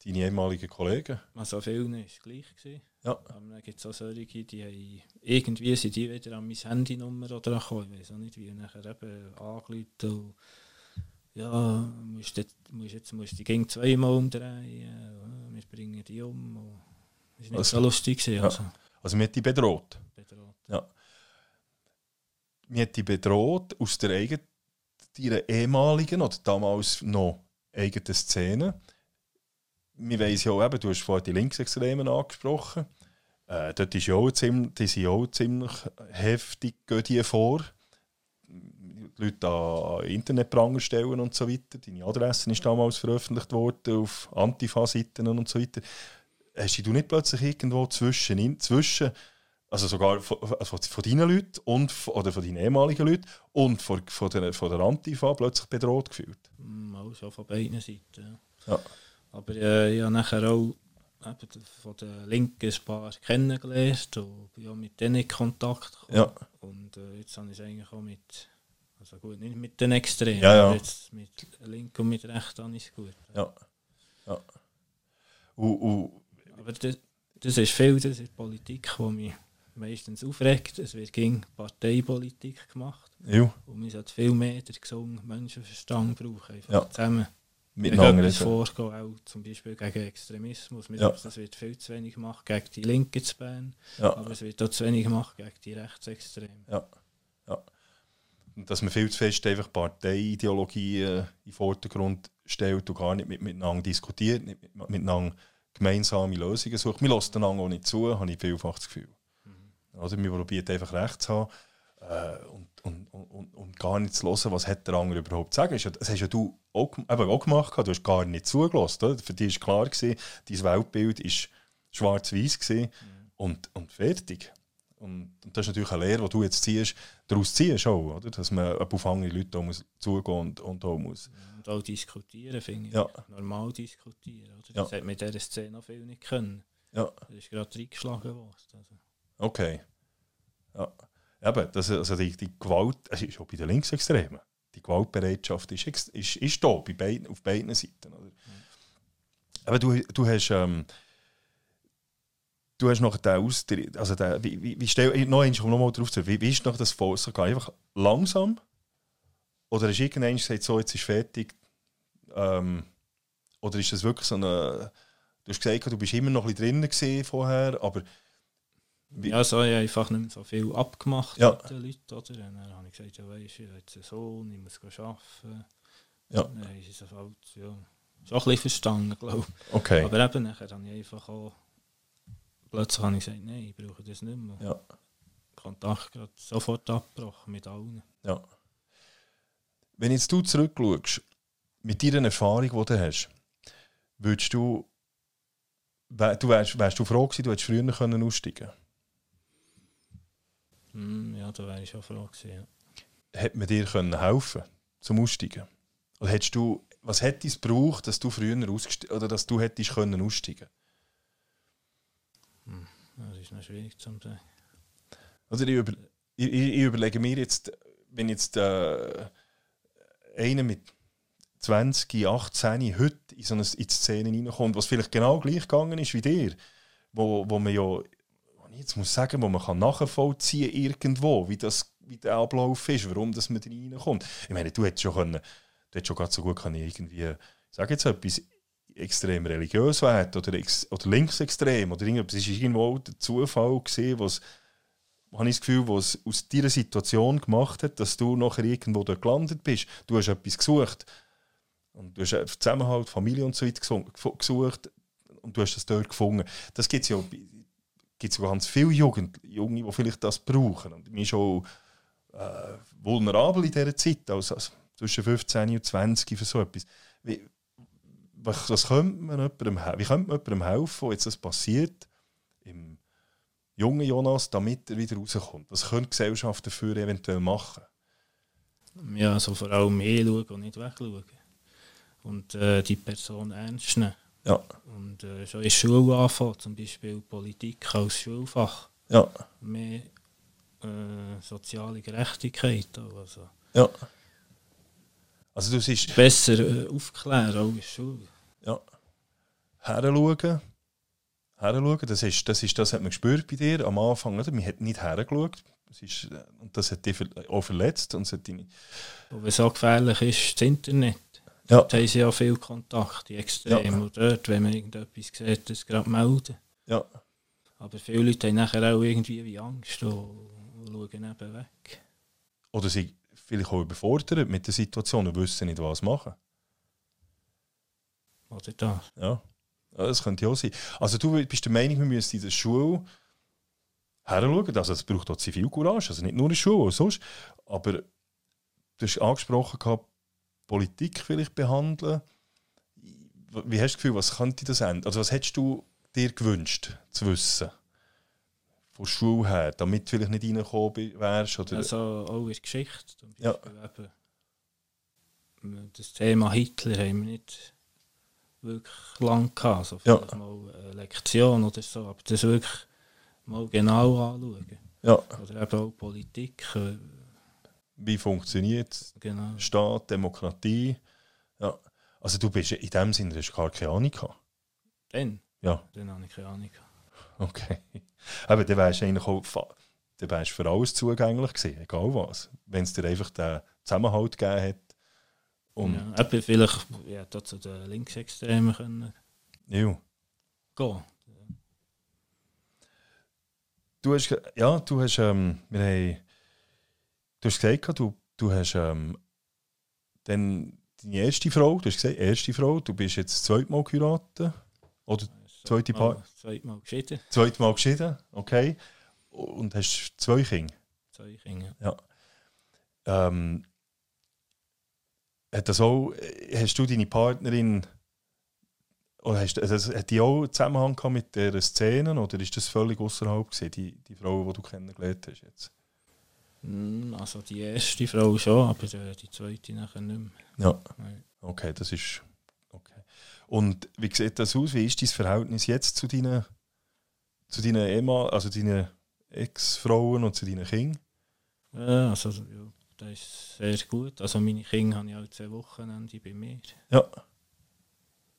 Deine ehemaligen Kollegen? Also vielen war es gleich. Gewesen. Ja. Aber dann gibt es auch solche, die haben, irgendwie sind die wieder an meine Handynummer oder gekommen. Ich weiß auch nicht wie. Nachher eben und ja, musst jetzt, musst jetzt musst die ging zweimal umdrehen. Ja, wir bringen die um. Und das war nicht Also, so lustig. Gewesen, ja. also, Also man hat die bedroht. bedroht. Man hat die bedroht aus der eigenen, ihrer ehemaligen oder damals noch eigenen Szene. Wir weiss ja auch eben, du hast vorhin die Linksextremen angesprochen. Äh, dort ist ja auch ziemlich, die sind ja auch ziemlich heftig, gehen die vor. Die Leute an Internetpranger stellen und so weiter. Deine Adresse ist damals veröffentlicht worden auf Antifa-Seiten und so weiter. Hast du nicht plötzlich irgendwo zwischen, in- zwischen also sogar von, also von deinen Leuten und oder von deinen ehemaligen Leuten und von, von, der, von der Antifa plötzlich bedroht gefühlt? Mm, Auch schon von beiden Seiten. Ja. Ja. Aber äh, ich habe nachher auch von den Linken ein paar kennengelernt und bin auch mit denen in Kontakt gekommen. Ja. Und äh, jetzt habe ich es eigentlich auch mit, also gut, nicht mit den Extremen, Ja, ja. jetzt mit Linken und mit habe ich es gut. Ja. Ja. Und, und, Aber das, das ist viel, das ist Politik, die mich meistens aufregt. Es wird gegen Parteipolitik gemacht. ja, Und wir sollten viel mehr den gesunden Menschenverstand brauchen. Einfach Ja. zusammen. miteinander reden. vorgehen, auch zum Beispiel gegen Extremismus. Ja. Es wird viel zu wenig gemacht gegen die Linken zu Bern, Ja. aber es wird auch zu wenig gemacht gegen die Rechtsextremen. Und dass man viel zu fest einfach Parteiideologie äh, in den Vordergrund stellt und gar nicht mit, miteinander diskutiert, nicht mit, miteinander gemeinsame Lösungen sucht. Wir lassen einander auch nicht zu, habe ich vielfach das Gefühl. Also wir probieren einfach recht zu haben äh, und, und, und, und gar nicht zu hören, was hat der andere überhaupt zu sagen. Das hast ja du auch, eben auch gemacht, du hast gar nicht zugelassen. Oder? Für dich war klar, gewesen, dein Weltbild war schwarz-weiß gewesen und, und fertig. Und, und das ist natürlich eine Lehre, die du jetzt ziehst, daraus ziehst auch, oder? dass man auf andere Leute muss zugehen und, und auch muss. Und auch diskutieren, finde ich. Ja. Normal diskutieren. Oder? Ja. Das hat mit dieser Szene noch viel nicht können. Ja, Das ist gerade reingeschlagen worden. Also. okay. Ja. Eben, das, also die, die Gewalt, es ist auch bei den Linksextremen, die Gewaltbereitschaft ist, ist, ist da, bei beiden, auf beiden Seiten. Oder? Aber du, du hast... Ähm, Du hast noch den Austritt, also der, wie, wie, wie stell, noch einmal, um noch mal drauf zu wie, wie ist noch das Vorsorge? Einfach langsam? Oder du irgendwann gesagt, so, jetzt ist fertig? Ähm, oder ist das wirklich so eine... Du hast gesagt, du bist immer noch ein bisschen drinnen vorher, aber... Wie- Ja, so habe ich einfach nicht mehr so viel abgemacht Ja. mit den Leuten. Oder? Und dann habe ich gesagt, ja weisst du, ich habe jetzt einen Sohn, ich muss arbeiten. Ja. Dann sie es halt, ja, schon ein bisschen verstanden, glaube ich. Okay. Aber eben, nachher habe ich einfach auch... Plötzlich habe ich gesagt, nein, ich brauche das nicht mehr. Ja, Kontakt gerade sofort abgebrochen mit allen. ja. Wenn jetzt du zurückschaust, mit deiner Erfahrung, die du hast, würdest du... Du wärst, wärst du froh gewesen, du hättest früher können aussteigen Hm, ja, da wäre ich schon froh gewesen. Ja. Hätte man dir können helfen zum Aussteigen? Oder hättest du... Was hätte es gebraucht, dass du früher ausgestiegen... Oder dass du hättest können aussteigen Ja, Das ist noch schwierig zu sagen. Also ich, über, ich, ich überlege mir jetzt, wenn jetzt äh, einer mit 20, 18 heute in so eine in die Szene reinkommt, was vielleicht genau gleich gegangen ist wie dir, wo, wo man ja, wo ich jetzt muss sagen, wo man kann nachvollziehen irgendwo, wie, das, wie der Ablauf ist, warum das man da reinkommt. Ich meine, du hättest schon können, du hättest schon so gut können irgendwie, ich sage jetzt etwas, extrem religiös werden oder, ex, oder linksextrem oder irgendetwas. Es war irgendwo der Zufall, gewesen, was habe ich das Gefühl, was aus dieser Situation gemacht hat, dass du nachher irgendwo dort gelandet bist. Du hast etwas gesucht. Und du hast Zusammenhalt, Familie und so weiter gesu- gesucht. Und du hast das dort gefunden. Das gibt es ja gibt's ganz viele Jugend, Junge, die vielleicht das brauchen. Und mir ist auch äh, vulnerabel in dieser Zeit, also, also zwischen 15 und 20 für so etwas. Wie, was, was könnte man jemandem, wie könnte man jemandem helfen, wo jetzt das passiert, im jungen Jonas, damit er wieder rauskommt? Was könnte die Gesellschaft dafür eventuell machen? Ja, also vor allem hinschauen und nicht wegschauen. Und äh, die Person ernst nehmen. Ja, Und äh, schon in Schule anfangen, zum Beispiel Politik als Schulfach. ja, Mehr äh, soziale Gerechtigkeit. Also ja. Also du siehst, besser äh, aufklären, auch der Schule. ja, heranschauen, heranschauen, das ist, das ist, das hat man gespürt bei dir am Anfang, oder? Man hat nicht hergeschaut, das ist, äh, und das hat dich auch verletzt und es hat Und was so gefährlich ist, das Internet. ja, Da haben sie ja viel Kontakt, die Extrem. Ja. Und dort, wenn man irgendetwas sieht, das gerade melden. ja, Aber viele Leute haben nachher auch irgendwie wie Angst und, und schauen eben weg. oder sie vielleicht auch überfordert mit der Situation und wissen nicht, was machen. Oder das. Ja. ja, das könnte ja auch sein. Also du bist der Meinung, wir müssen in der Schule heranschauen. Also es braucht auch Zivilcourage, also nicht nur in der Schule, sonst. Aber du hast angesprochen, gehabt, Politik vielleicht behandeln. Wie hast du das Gefühl, was könnte das ändern? Also was hättest du dir gewünscht zu wissen? Von Schule her, damit du vielleicht nicht reingekommen wärst? Oder? Also auch in der Geschichte. Zum Ja. Eben, das Thema Hitler haben wir nicht wirklich lang gehabt. Also Ja. vielleicht mal eine Lektion oder so. Aber das wirklich mal genau anschauen. ja, Oder eben auch Politik. äh, wie funktioniert Genau. Staat, Demokratie. Ja. Also du bist in dem Sinne, du hast gar keine Ahnung gehabt. Dann? Ja. Dann habe ich keine Ahnung. gehabt. Okay. [laughs] Aber dann wärst du eigentlich auch dann wärst für alles zugänglich gewesen, egal was. Wenn es dir einfach den Zusammenhalt gegeben hat. Und ja, eben vielleicht ja, da zu den Linksextremen können ja. gehen. Du hast, ja, du hast, ähm, wir haben, du hast gesagt, du, du hast ähm, dann deine erste Frau, du hast gesagt, erste Frau, du bist jetzt das zweite Mal geheiratet, oder Zweite Mal, Paar- Zweimal geschieden, zweites Mal geschieden, okay, und hast zwei Kinder. zwei Kinder. Ähm, hat das auch, hast du deine Partnerin, oder hast, also, hat die auch einen Zusammenhang gehabt mit dieser Szene, oder ist das völlig außerhalb gewesen, die, die Frau, die du kennengelernt hast jetzt? Mm, Also die erste Frau schon, aber äh, die zweite nachher nicht mehr. Ja. Okay, das ist. Und wie sieht das aus? Wie ist dein Verhältnis jetzt zu deinen, zu deinen Ehemann, also deinen Ex-Frauen und zu deinen Kindern? Ja, also ja, das ist sehr gut. Also meine Kinder habe ich auch zwei Wochenende bei mir. Ja.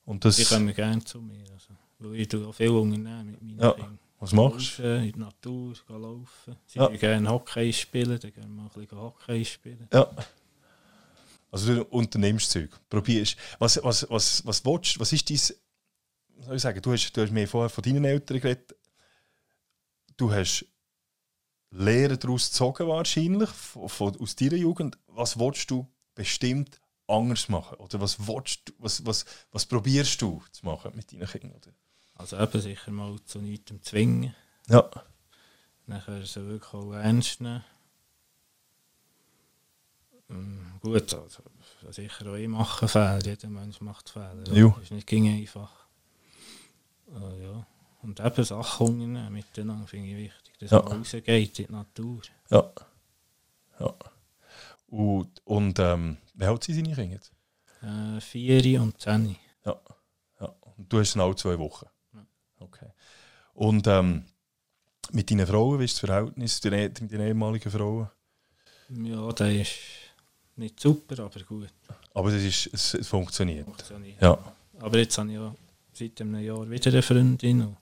Und das. Die kommen gerne zu mir. Also, weil ich auch viel unternehmen mit meinen Ja. Kindern. was machst du? In die Natur, laufen. Sie Ja. ja. gerne Hockey spielen, dann gehen wir mal ein bisschen Hockey spielen. Ja. Also du unternimmst Zeug, probierst. Was, was, was, was willst? Was ist dein. Soll ich sagen? Du hast, du hast mir vorher von deinen Eltern geredet. Du hast Lehren daraus gezogen wahrscheinlich, von, von, aus deiner Jugend. Was willst du bestimmt anders machen? Oder was, willst du, was, was, was probierst du zu machen mit deinen Kindern? Oder? Also eben sicher mal zu nichts zwingen. Ja. Nachher sie wirklich auch ernst nehmen. Mm, Gut, also, sicher auch ich mache Fehler. Jeder Mensch macht Fehler. Jo. Das ist nicht ging einfach. Äh, ja. Und eben Sachen unternehmen miteinander finde ich wichtig. Dass Ja. man rausgeht in die Natur. Ja. ja. Und, und ähm, wie alt sind deine Kinder jetzt? Äh, Vieri und Zehni. Ja. Und du hast ihn alle zwei Wochen. Ja. Okay. Und ähm, mit deinen Frauen, wie ist das Verhältnis mit deinen- ehemaligen Frauen? Ja, der ist nicht super, aber gut. Aber das ist, es, es funktioniert. Funktioniert. Ja. Aber jetzt habe ich ja seit einem Jahr wieder eine Freundin. Und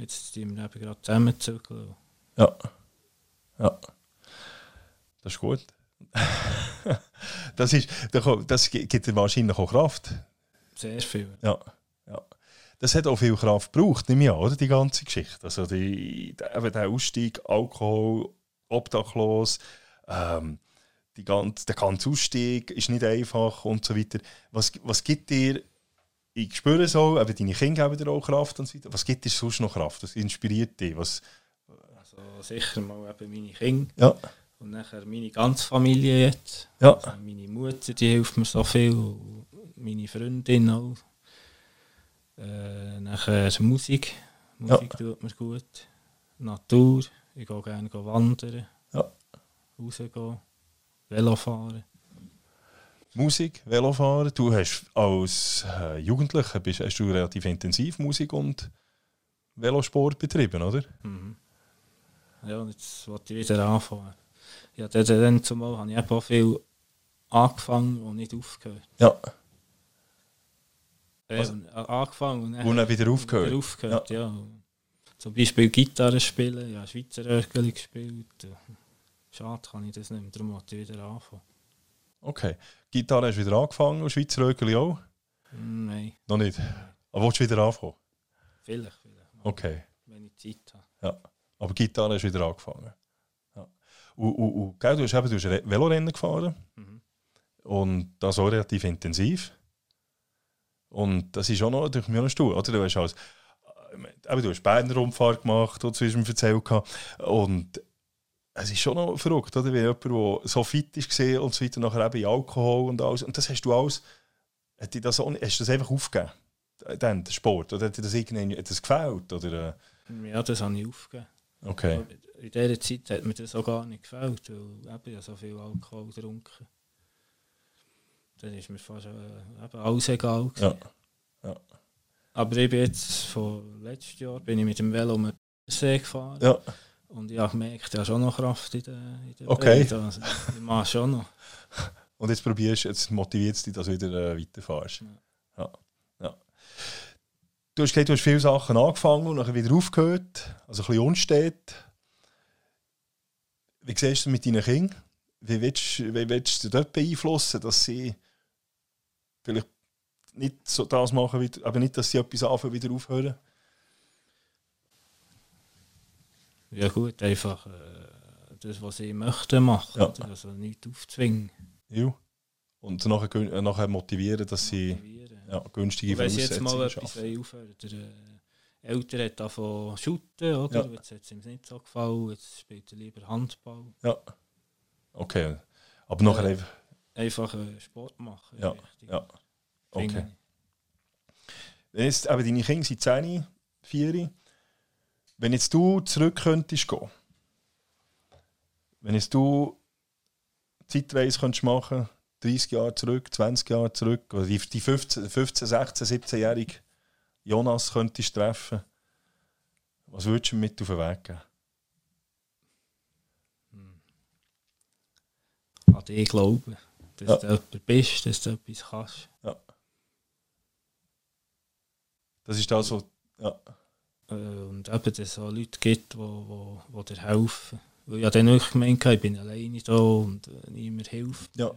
jetzt sind wir eben gerade zusammenzügeln. Ja. Ja. Das ist gut. [laughs] das, ist, das gibt dir wahrscheinlich auch Kraft. Sehr viel. Ja. ja. Das hat auch viel Kraft gebraucht, nehme ich an, oder? Die ganze Geschichte. Also die, eben der Ausstieg, Alkohol, Obdachlos, ähm, die ganze, der ganze Ausstieg ist nicht einfach und so weiter. Was, was gibt dir, ich spüre so, eben deine Kinder geben dir auch Kraft und so weiter. Was gibt dir sonst noch Kraft? Was inspiriert dich? Was, Also sicher mal eben meine Kinder. ja, Und nachher meine ganze Familie jetzt. ja, Also meine Mutter, die hilft mir so viel. Und meine Freundin auch. Äh, nachher Musik. Musik tut mir gut. Natur. Ich gehe gerne wandern. Ja. Rausgehen. Velo fahren. Musik, Velofahren. Du hast als äh, Jugendlicher bist, hast du relativ intensiv Musik und Velosport betrieben, oder? Mhm. Ja, und jetzt wollte ich wieder anfangen. Ja, dann, dann zumal habe ich auch viel angefangen und nicht aufgehört. Ja. Äh, Also- und, äh, angefangen und dann Und dann wieder aufgehört. Wieder aufgehört, ja. Zum Beispiel Gitarre spielen, ja, Schweizer Örgeli gespielt. Ja. Schade kann ich das nicht mehr, darum wollte ich wieder anfangen. Okay. Gitarre hast du wieder angefangen und Schweizer Röckeli auch? Nein, Noch nicht. Aber willst du wieder anfangen? vielleicht, vielleicht. mal, Okay. Wenn ich Zeit habe. Aber Gitarre hast du wieder angefangen. Ja. Und, und, und gell, du hast eben du hast Re- Velorennen gefahren Mhm. und das auch relativ intensiv. Und das ist auch noch natürlich mir noch. Oder? Du hast als, äh, eben, du hast Berner Rundfahrt gemacht, und du mir erzählt. Und es ist schon noch verrückt, oder? wie jemand, der so fit ist gesehen und so weiter, nachher eben Alkohol und alles. Und das hast du alles, hat das, hast du das einfach aufgegeben? Dann, der Sport? Oder hat dir das irgendwie hat das gefällt? Oder, äh, Ja, das habe ich aufgegeben. okay. Aber In dieser Zeit hat mir das auch gar nicht gefällt, weil eben, ich so viel Alkohol getrunken. Dann ist mir fast äh, eben alles egal. gewesen. Ja. Aber ich bin jetzt, von letztes Jahr, bin ich mit dem Velo um den See gefahren. Ja. Und ich habe gemerkt, ich habe schon noch Kraft in den, in den Okay. Beinen. Also, ich mache schon noch. [laughs] Und jetzt probierst jetzt motiviert es dich, dass du wieder äh, weiterfährst. Ja. Ja. Ja. Du hast gesagt, du hast viele Sachen angefangen und dann wieder aufgehört, also ein bisschen unstet. Wie siehst du mit deinen Kindern? Wie willst, wie willst du dort beeinflussen, dass sie vielleicht nicht so das machen, aber nicht, dass sie etwas anfangen, wieder aufhören? Ja gut, einfach äh, das, was ich möchte machen. Ja. Also nicht aufzwingen. Ja. Und nachher, äh, nachher motivieren, dass sie motivieren. ja, günstige wenn sie jetzt mal etwas aufhören der äh, Ältere hat davon shooten, oder? Ja. Jetzt hat es ihm nicht so gefallen, jetzt spielt er lieber Handball. Ja. Okay. Aber nachher Ja. einfach. Einfach äh, Sport machen. Ja, ja. Okay. Jetzt, aber deine Kinder sind 10, 4. Wenn jetzt du zurück könntest gehen, wenn jetzt du Zeitreise könntest machen 30 Jahre zurück, 20 Jahre zurück, oder die, die 15, 15, 16, 17-jährige Jonas könntest treffen, was würdest du mit auf den Weg geben? ich. An dich glauben, dass Ja. du jemand bist, dass du etwas kannst. Das ist das, was. Ja, und eben, dass es so Leute gibt, die wo, wo dir helfen. Weil ich dann wirklich gemeint, ich bin alleine da und äh, niemand hilft. Ja.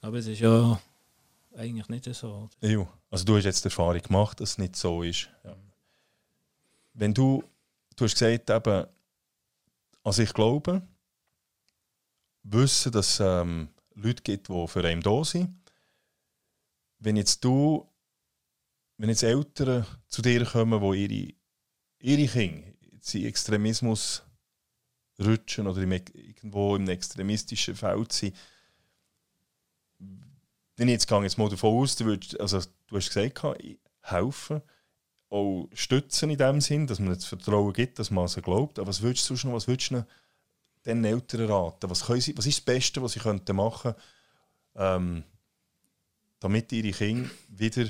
Aber es ist ja eigentlich nicht so. oder? ja. Also, du hast jetzt die Erfahrung gemacht, dass es nicht so ist. Ja. Wenn du. Du hast gesagt, eben, also ich glaube, wissen, dass es ähm, Leute gibt, die für einen da sind. Wenn jetzt du, wenn jetzt Eltern zu dir kommen, die ihre, ihre Kinder in Extremismus rutschen oder irgendwo im extremistischen Feld sind, dann jetzt gehe jetzt mal davon aus, du, würdest, also, du hast gesagt, helfen, auch stützen in dem Sinn, dass man das Vertrauen gibt, dass man es glaubt. Aber was würdest du noch, was würdest du den Eltern raten? Was, sie, was ist das Beste, was sie könnten machen ähm, damit ihre Kinder wieder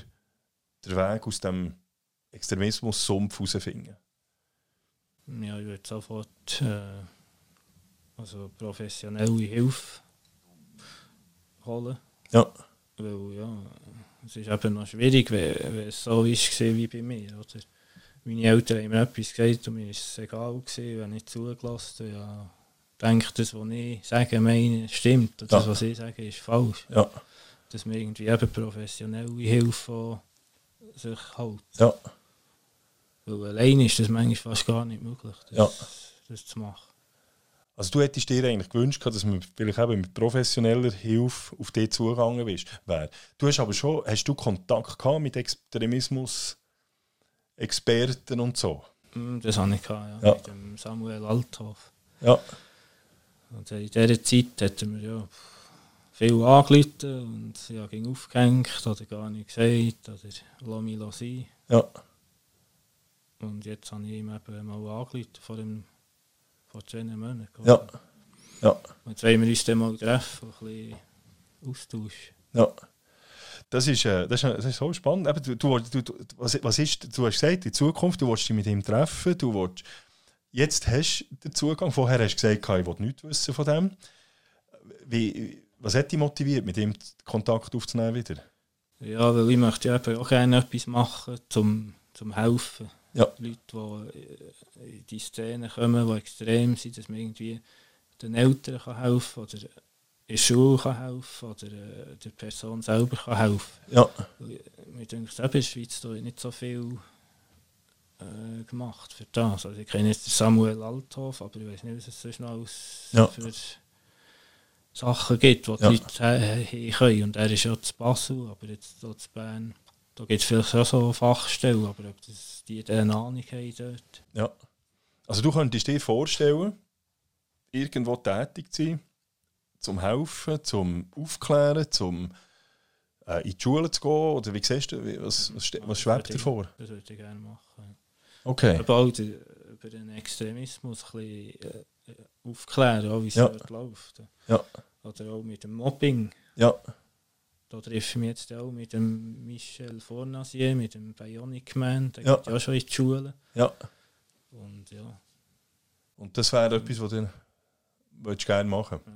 den Weg aus dem Extremismus-Sumpf herausfinden? Ja, ich würde sofort äh, also professionelle Hilfe holen. Ja. Weil ja, es ist eben noch schwierig, wenn, wenn es so ist wie bei mir. Oder? Meine Eltern haben mir etwas gesagt und mir war es egal, gewesen, wenn ich zugelassen habe. Ja, denke, das, was ich sage, meine, stimmt. Und das, Ja. was ich sage, ist falsch. Ja. Dass man irgendwie eben professionelle Hilfe sich hält. Ja. Weil alleine ist das manchmal fast gar nicht möglich, das, Ja. das zu machen. Also du hättest dir eigentlich gewünscht, dass man vielleicht eben mit professioneller Hilfe auf dich zugegangen bist. Wär. Du hast aber schon, hast du Kontakt gehabt mit Extremismus-Experten und so? Mm, Das hatte ich, gehabt, ja, Ja. mit dem Samuel Althoff. Ja. Und in dieser Zeit hat er mir ja viel angerufen und ja, ging aufgehängt oder gar nicht gesagt oder lass mich sein. Ja. Und jetzt habe ich ihm eben mal angerufen vor, dem, vor zwei Monaten. Ja. Ja. Und jetzt wollen wir uns dann mal treffen, ein bisschen austauschen. Ja. Das ist, äh, das ist, das ist so spannend. Eben, du, du, du, du- was, was ist, du hast gesagt, in Zukunft, du willst dich mit ihm treffen, du willst, jetzt hast du den Zugang, vorher hast du gesagt, ich will nichts wissen von dem. Wie, was hat dich motiviert, mit ihm Kontakt aufzunehmen wieder? Ja, weil ich möchte ja auch gerne etwas machen, zum, zum helfen. Ja. Leute, die äh, in die Szene kommen, die extrem sind, dass man irgendwie den Eltern kann helfen oder in der Schule kann helfen oder äh, der Person selber kann helfen. Ja. Mir denke, eben in der Schweiz da nicht so viel äh, gemacht für das. Also ich kenne jetzt Samuel Althoff, aber ich weiß nicht, was es sonst noch alles Ja. für Sachen gibt, die die Ja. Leute äh, hin können. Und er ist ja zu Basel, aber jetzt hier zu Bern, da gibt es vielleicht auch so Fachstellen, aber ob das die eine Ahnung haben dort. Ja. Also du könntest dir vorstellen, irgendwo tätig zu sein, zum helfen, zum aufklären, zum äh, in die Schule zu gehen, oder wie siehst du, wie- was, was, was schwebt dir vor? Das würde ich gerne machen. Okay. Aber auch die- über den Extremismus ein bisschen äh, aufklären, auch wie es Ja. dort läuft. Ja. Oder auch mit dem Mobbing. Ja. Da treffe ich mich jetzt auch mit dem Michel Fornasier, mit dem Bionic Man, der Ja. geht ja schon in die Schule. Ja. Und ja, Und das wäre etwas, was du würdest gerne machen Ja.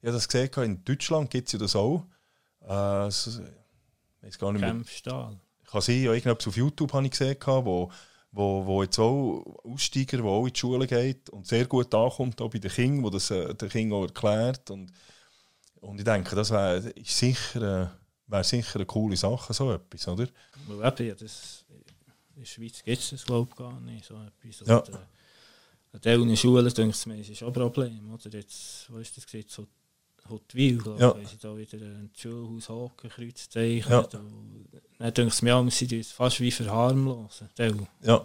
ich habe das gesehen, in Deutschland gibt es ja das auch. Äh, ich weiß gar nicht mehr. Kämpfstahl. Kann sein, ja, irgendwas auf YouTube habe ich gesehen, wo, wo, wo jetzt auch Aussteiger, der auch in die Schule geht und sehr gut ankommt, auch bei den Kindern, wo das äh, der Kind auch erklärt. Und, und ich denke, das wäre sicher, äh, wär sicher eine coole Sache, so etwas, oder? Eben, ja, das, in der Schweiz gibt es das, glaube ich, gar nicht, so etwas. Ja. Und, äh, an diesen Schulen, denke ich, ist schon ein Problem. Oder jetzt, wo ist das gesehen, so Hotwil, glaube Ja. sie da wieder ein Schulhaus hocken, Kreuzzeichen. Ja. Dann denke ich mir, sie tun es fast wie verharmlosen. Teil. Ja.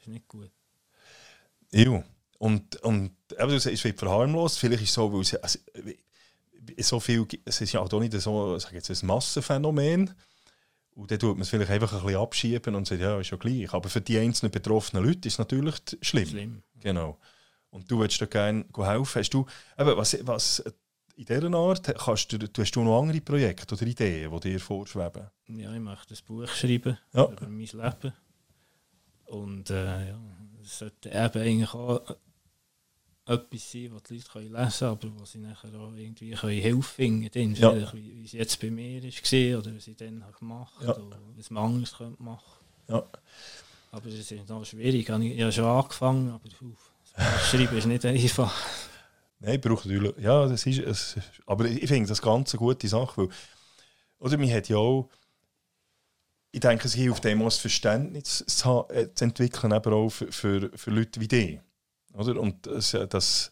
ist nicht gut. Ja. Und, und eben, du sagst, es wird verharmlost. Vielleicht ist es so, weil es, also, wie- so viel, es ist ja auch nicht so sag jetzt, ein Massenphänomen. Und dann tut man es vielleicht einfach ein bisschen abschieben und sagt, ja, ist ja gleich. Aber für die einzelnen betroffenen Leute ist es natürlich schlimm. Schlimm. Genau. Und du würdest da gerne helfen. Hast du, eben, was, was in dieser Art, kannst du, hast du noch andere Projekte oder Ideen, die dir vorschweben? Ja, ich möchte ein Buch schreiben Ja. über mein Leben. Und äh, ja, es sollte eben eigentlich auch etwas sein, was die Leute können lesen können, aber wo sie nachher auch irgendwie können Hilfe finden können. Ja. Wie, wie es jetzt bei mir war oder was ich dann habe gemacht Ja. habe, oder was man anders könnte machen Ja. Aber es ist noch schwierig. Ich habe schon angefangen, aber uff, das Schreiben ist nicht einfach. Nein, braucht natürlich. Ja, das ist es. Aber ich finde das ganz eine gute Sache. Weil, oder man hat ja auch. Ich denke, es hilft dem auch Verständnis zu, äh, zu entwickeln, eben auch für, für, für Leute wie dich. Oder? Und das, äh, das,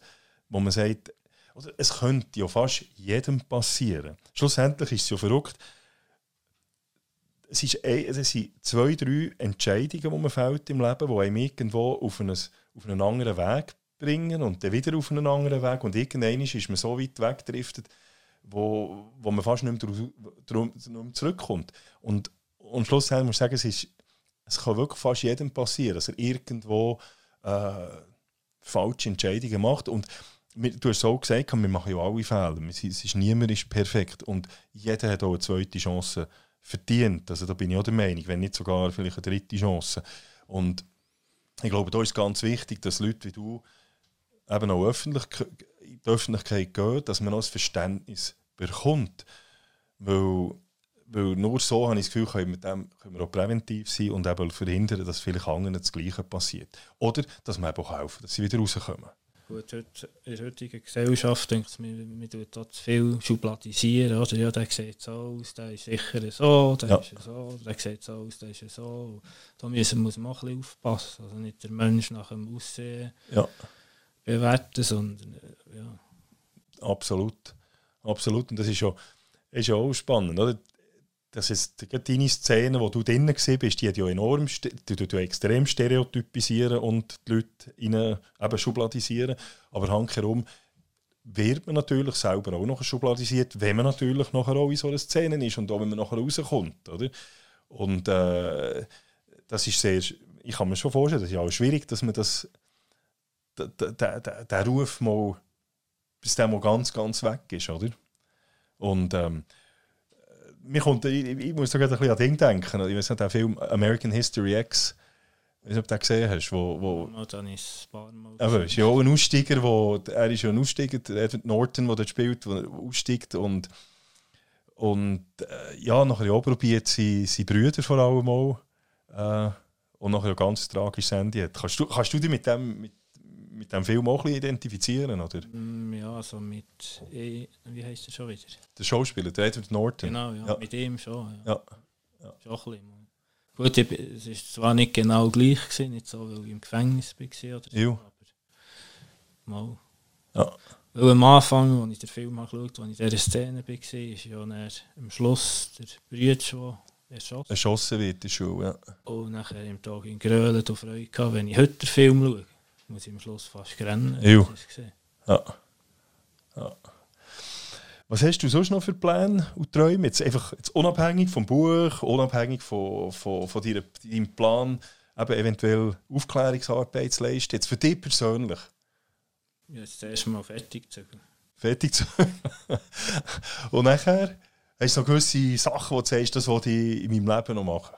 wo man sagt, oder es könnte ja fast jedem passieren. Schlussendlich ist es ja verrückt. Es, ist es sind zwei, drei Entscheidungen, die man fällt im Leben, die einem irgendwo auf, einen, auf einen anderen Weg bringen und dann wieder auf einen anderen Weg und irgendwann ist man so weit weggedriftet, wo, wo man fast nicht mehr, drum, drum, zurückkommt. Und, und schlussendlich muss ich sagen, es, ist, es kann wirklich fast jedem passieren, dass er irgendwo äh, falsche Entscheidungen macht und wir- Du hast es auch gesagt, wir machen ja alle Fehler. Es ist, niemand ist perfekt. Und jeder hat auch eine zweite Chance verdient. Also da bin ich auch der Meinung, wenn nicht sogar vielleicht eine dritte Chance. Und ich glaube, da ist ganz wichtig, dass Leute wie du eben auch öffentlich, in die Öffentlichkeit gehen, dass man auch das Verständnis bekommt. Weil, weil nur so habe ich das Gefühl, können wir, dem, können wir auch präventiv sein und eben verhindern, dass vielleicht anderen das Gleiche passiert. Oder dass man eben auch helfen, dass sie wieder rauskommen. Gut, heute, in der heutigen Gesellschaft denkt ich, man, man tut da zu viel schubladisieren. Oder? Ja, der sieht so aus, der ist sicher so, der Ja. ist so, der sieht so aus, der ist so. Da müssen, muss man auch ein bisschen aufpassen. Also nicht der Mensch nach dem Aussehen Ja. Bewerten, sondern äh, ja. Absolut. Absolut. Und das ist ja, ist auch spannend. Oder? Das ist deine Szene, wo du drinnen gesehen bist, die hat ja enorm, die tut ja extrem stereotypisieren und die Leute rein, eben schubladisieren. Aber handherum wird man natürlich selber auch noch schubladisiert, wenn man natürlich nachher auch in so einer Szene ist und auch wenn man nachher rauskommt. Oder? Und äh, das ist sehr, ich kann mir schon vorstellen, das ist auch schwierig, dass man das, der, der, der, der Ruf mal bis der mal ganz, ganz weg ist, oder? Und ähm, mir kommt, ich, ich muss da gerade ein bisschen an Ding denken. Ich weiß nicht, der Film American History X, ich weiß nicht, ob du den gesehen hast, wo, wo dann ist aber ist ja auch ein Aussteiger, wo, er ist ja ein Aussteiger, Edward Norton, der dort spielt, der aussteigt und, und äh, ja, nachher auch probiert, seine, seine Brüder vor allem auch äh, und nachher ganz tragisches Ende hat. Kannst du, kannst du dich mit dem, mit, mit dem Film auch ein bisschen identifizieren, oder? Mm, Ja, so mit, eh, wie heißt er schon wieder? Der Schauspieler, der Edward Norton. Genau, ja, Ja. mit ihm schon. Ja. Ja. Schon ein bisschen. Gut, ich, es ist zwar nicht genau gleich, gewesen, nicht so, weil ich im Gefängnis war oder so, Ja. aber mal. Ja. Weil am Anfang, als ich den Film geschaut habe, als ich in dieser Szene war, ist ja dann am Schluss der Bruder, der erschossen Erschossen wird in der Schule, ja. Und nachher im Tag in Grölen und Freude gehabt. Wenn ich heute den Film schaue, muss ich am Schluss fast rennen. Ja. Ja. ja. Was hast du sonst noch für Pläne und Träume? Jetzt einfach jetzt unabhängig vom Buch, unabhängig von, von, von deiner, deinem Plan, eben eventuell Aufklärungsarbeit zu leisten. Jetzt für dich persönlich. Ja, jetzt erst mal fertig zu Fertig zu [laughs] Und nachher hast du noch gewisse Sachen, wo du sagst, das wollte ich in meinem Leben noch machen.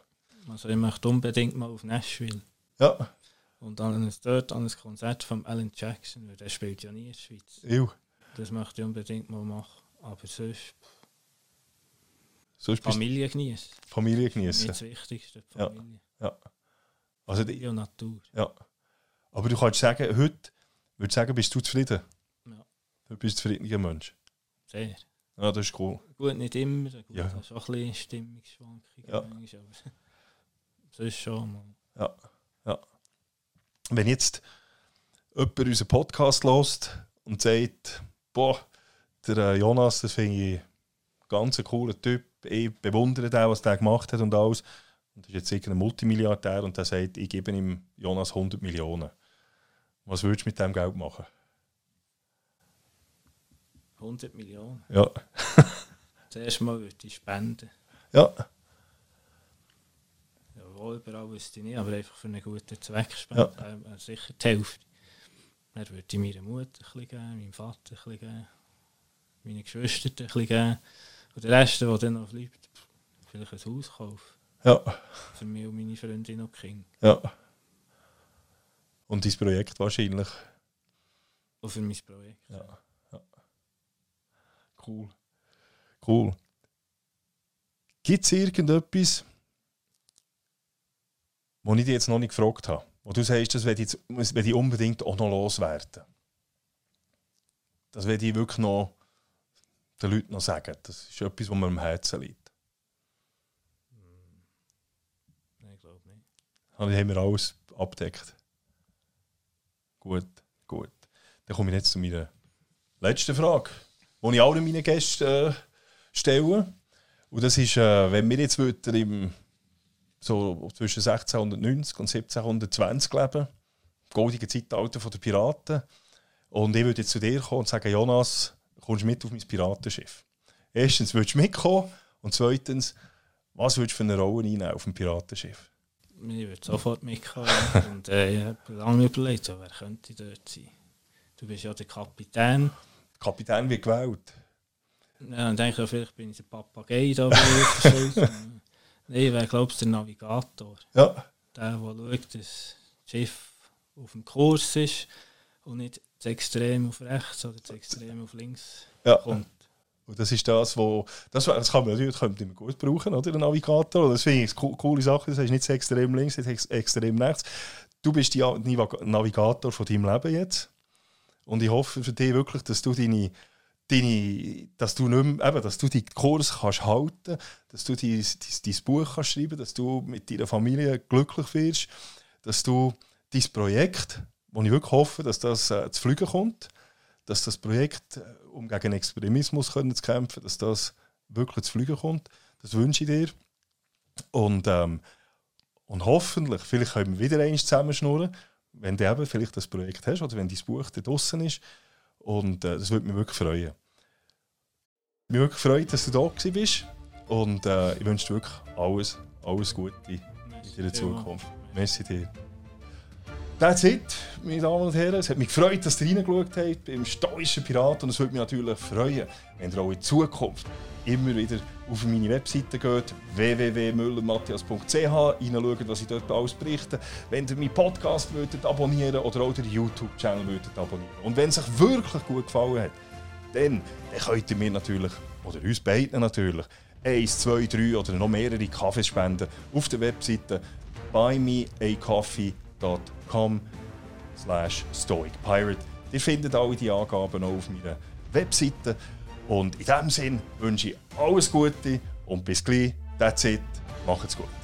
Also ich möchte unbedingt mal auf Nashville. Ja, Und dann ein, dort an ein Konzert von Alan Jackson, weil der spielt ja nie in der Schweiz. ew. das möchte ich unbedingt mal machen. Aber sonst Sonst Familie genießen. Familie Das genießen. ist das Wichtigste, die Ja. Familie. Also, die- Ja, Natur. ja. Aber du kannst sagen, heute, würde sagen, bist du zufrieden? Ja. Du bist ein zufriedener Mensch. Sehr. Ja, das ist cool. Gut, nicht immer. Gut, Ja. Das ist auch ein bisschen Stimmungsschwankungen. Ja. manchmal, Aber [laughs] sonst schon mal. Ja, ja. Wenn jetzt jemand unseren Podcast hört und sagt, boah, der äh, Jonas, das finde ich ganz ein cooler Typ, ich bewundere den, was der gemacht hat und alles. Und das ist jetzt irgendein Multimilliardär und der sagt, ich gebe ihm Jonas 100 Millionen. Was würdest du mit dem Geld machen? 100 Millionen. Ja, [laughs] Zuerst mal würde ich spenden. ja, Ja, wo überall wüsste ich nicht, aber einfach für einen guten Zweck spenden. Ja. sicher die Hälfte. Dann würde ich meiner Mutter ein bisschen geben, meinem Vater ein bisschen geben, meinen Geschwistern ein bisschen geben. Und der Rest, der dann noch bleibt, vielleicht ein Haus kaufen. ja, Für mich und meine Freundin und Kinder. ja. Und dein Projekt wahrscheinlich. Und für mein Projekt. Ja, ja. Cool. Cool. Gibt es irgendetwas, was ich dich jetzt noch nicht gefragt habe? Wo du sagst, das werde ich, jetzt- unbedingt auch noch loswerden. Das werde ich wirklich noch den Leuten noch sagen. Das ist etwas, was mir am Herzen liegt. Nein, ich glaube nicht. Dann haben wir alles abdeckt. Gut, gut. Dann komme ich jetzt zu meiner letzten Frage, die ich allen meinen Gästen äh, stelle. Und das ist, äh, wenn wir jetzt würden im, so zwischen 1690 und 1720 leben, goldige Zeitalter der Piraten, und ich würde jetzt zu dir kommen und sagen, Jonas, kommst du mit auf mein Piratenschiff? Erstens, würdest du mitkommen? Und zweitens, was würdest du für eine Rolle einnehmen auf dem Piratenschiff? Ich würde sofort mitkommen. und äh, ich habe lange überlegt, so, wer könnte dort sein. Du bist ja der Kapitän. Der Kapitän wird gewählt. Ja, dann denke ich, vielleicht bin ich der Papagei da. [laughs] Nein, wer glaubst der Navigator? Ja, Der, der schaut, dass das Schiff auf dem Kurs ist und nicht zu extrem auf rechts oder zu extrem auf links ja. kommt. Und das ist das, wo das, das kann man natürlich könnte man gut brauchen, oder? Der Navigator. Das finde ich eine co- coole Sache. Das heißt nicht so extrem links, nicht ex extrem rechts. Du bist der Navigator von deinem Leben jetzt. Und ich hoffe für dich wirklich, dass du deine, deine dass du nicht mehr, eben, dass du den Kurs kannst halten, dass du dein, dein, dein Buch kannst schreiben, dass du mit deiner Familie glücklich wirst, dass du dein Projekt, wo ich wirklich hoffe, dass das äh, zu fliegen kommt, dass das Projekt, äh, um gegen Extremismus können zu kämpfen, dass das wirklich zu fliegen kommt. Das wünsche ich dir. Und, ähm, und hoffentlich, vielleicht können wir wieder einmal zusammenschnurren, wenn du eben vielleicht das Projekt hast oder wenn dein Buch da draussen ist. Und äh, das würde mich wirklich freuen. Mich wirklich freut, dass du da gewesen bist. Und äh, ich wünsche dir wirklich alles, alles Gute in deiner Zukunft. Merci dir. That's it, meine Damen und Herren. Es hat mich gefreut, dass ihr reingeschaut habt beim stoischen Piraten. Und es würde mich natürlich freuen, wenn ihr auch in Zukunft immer wieder auf meine Webseite geht, www.müllermatthias.ch, reinschaut, was ich dort alles berichte. Wenn ihr meinen Podcast würdet abonnieren oder auch den YouTube-Channel würdet abonnieren. Und wenn es euch wirklich gut gefallen hat, dann, könnt ihr mir natürlich, oder uns beiden natürlich, eins, zwei, drei oder noch mehrere Kaffees spenden auf der Webseite buymeacoffee.com slash stoicpirate. Ihr findet alle die Angaben auch auf meiner Webseite. Und in diesem Sinn wünsche ich alles Gute und bis gleich. That's it. Macht's gut.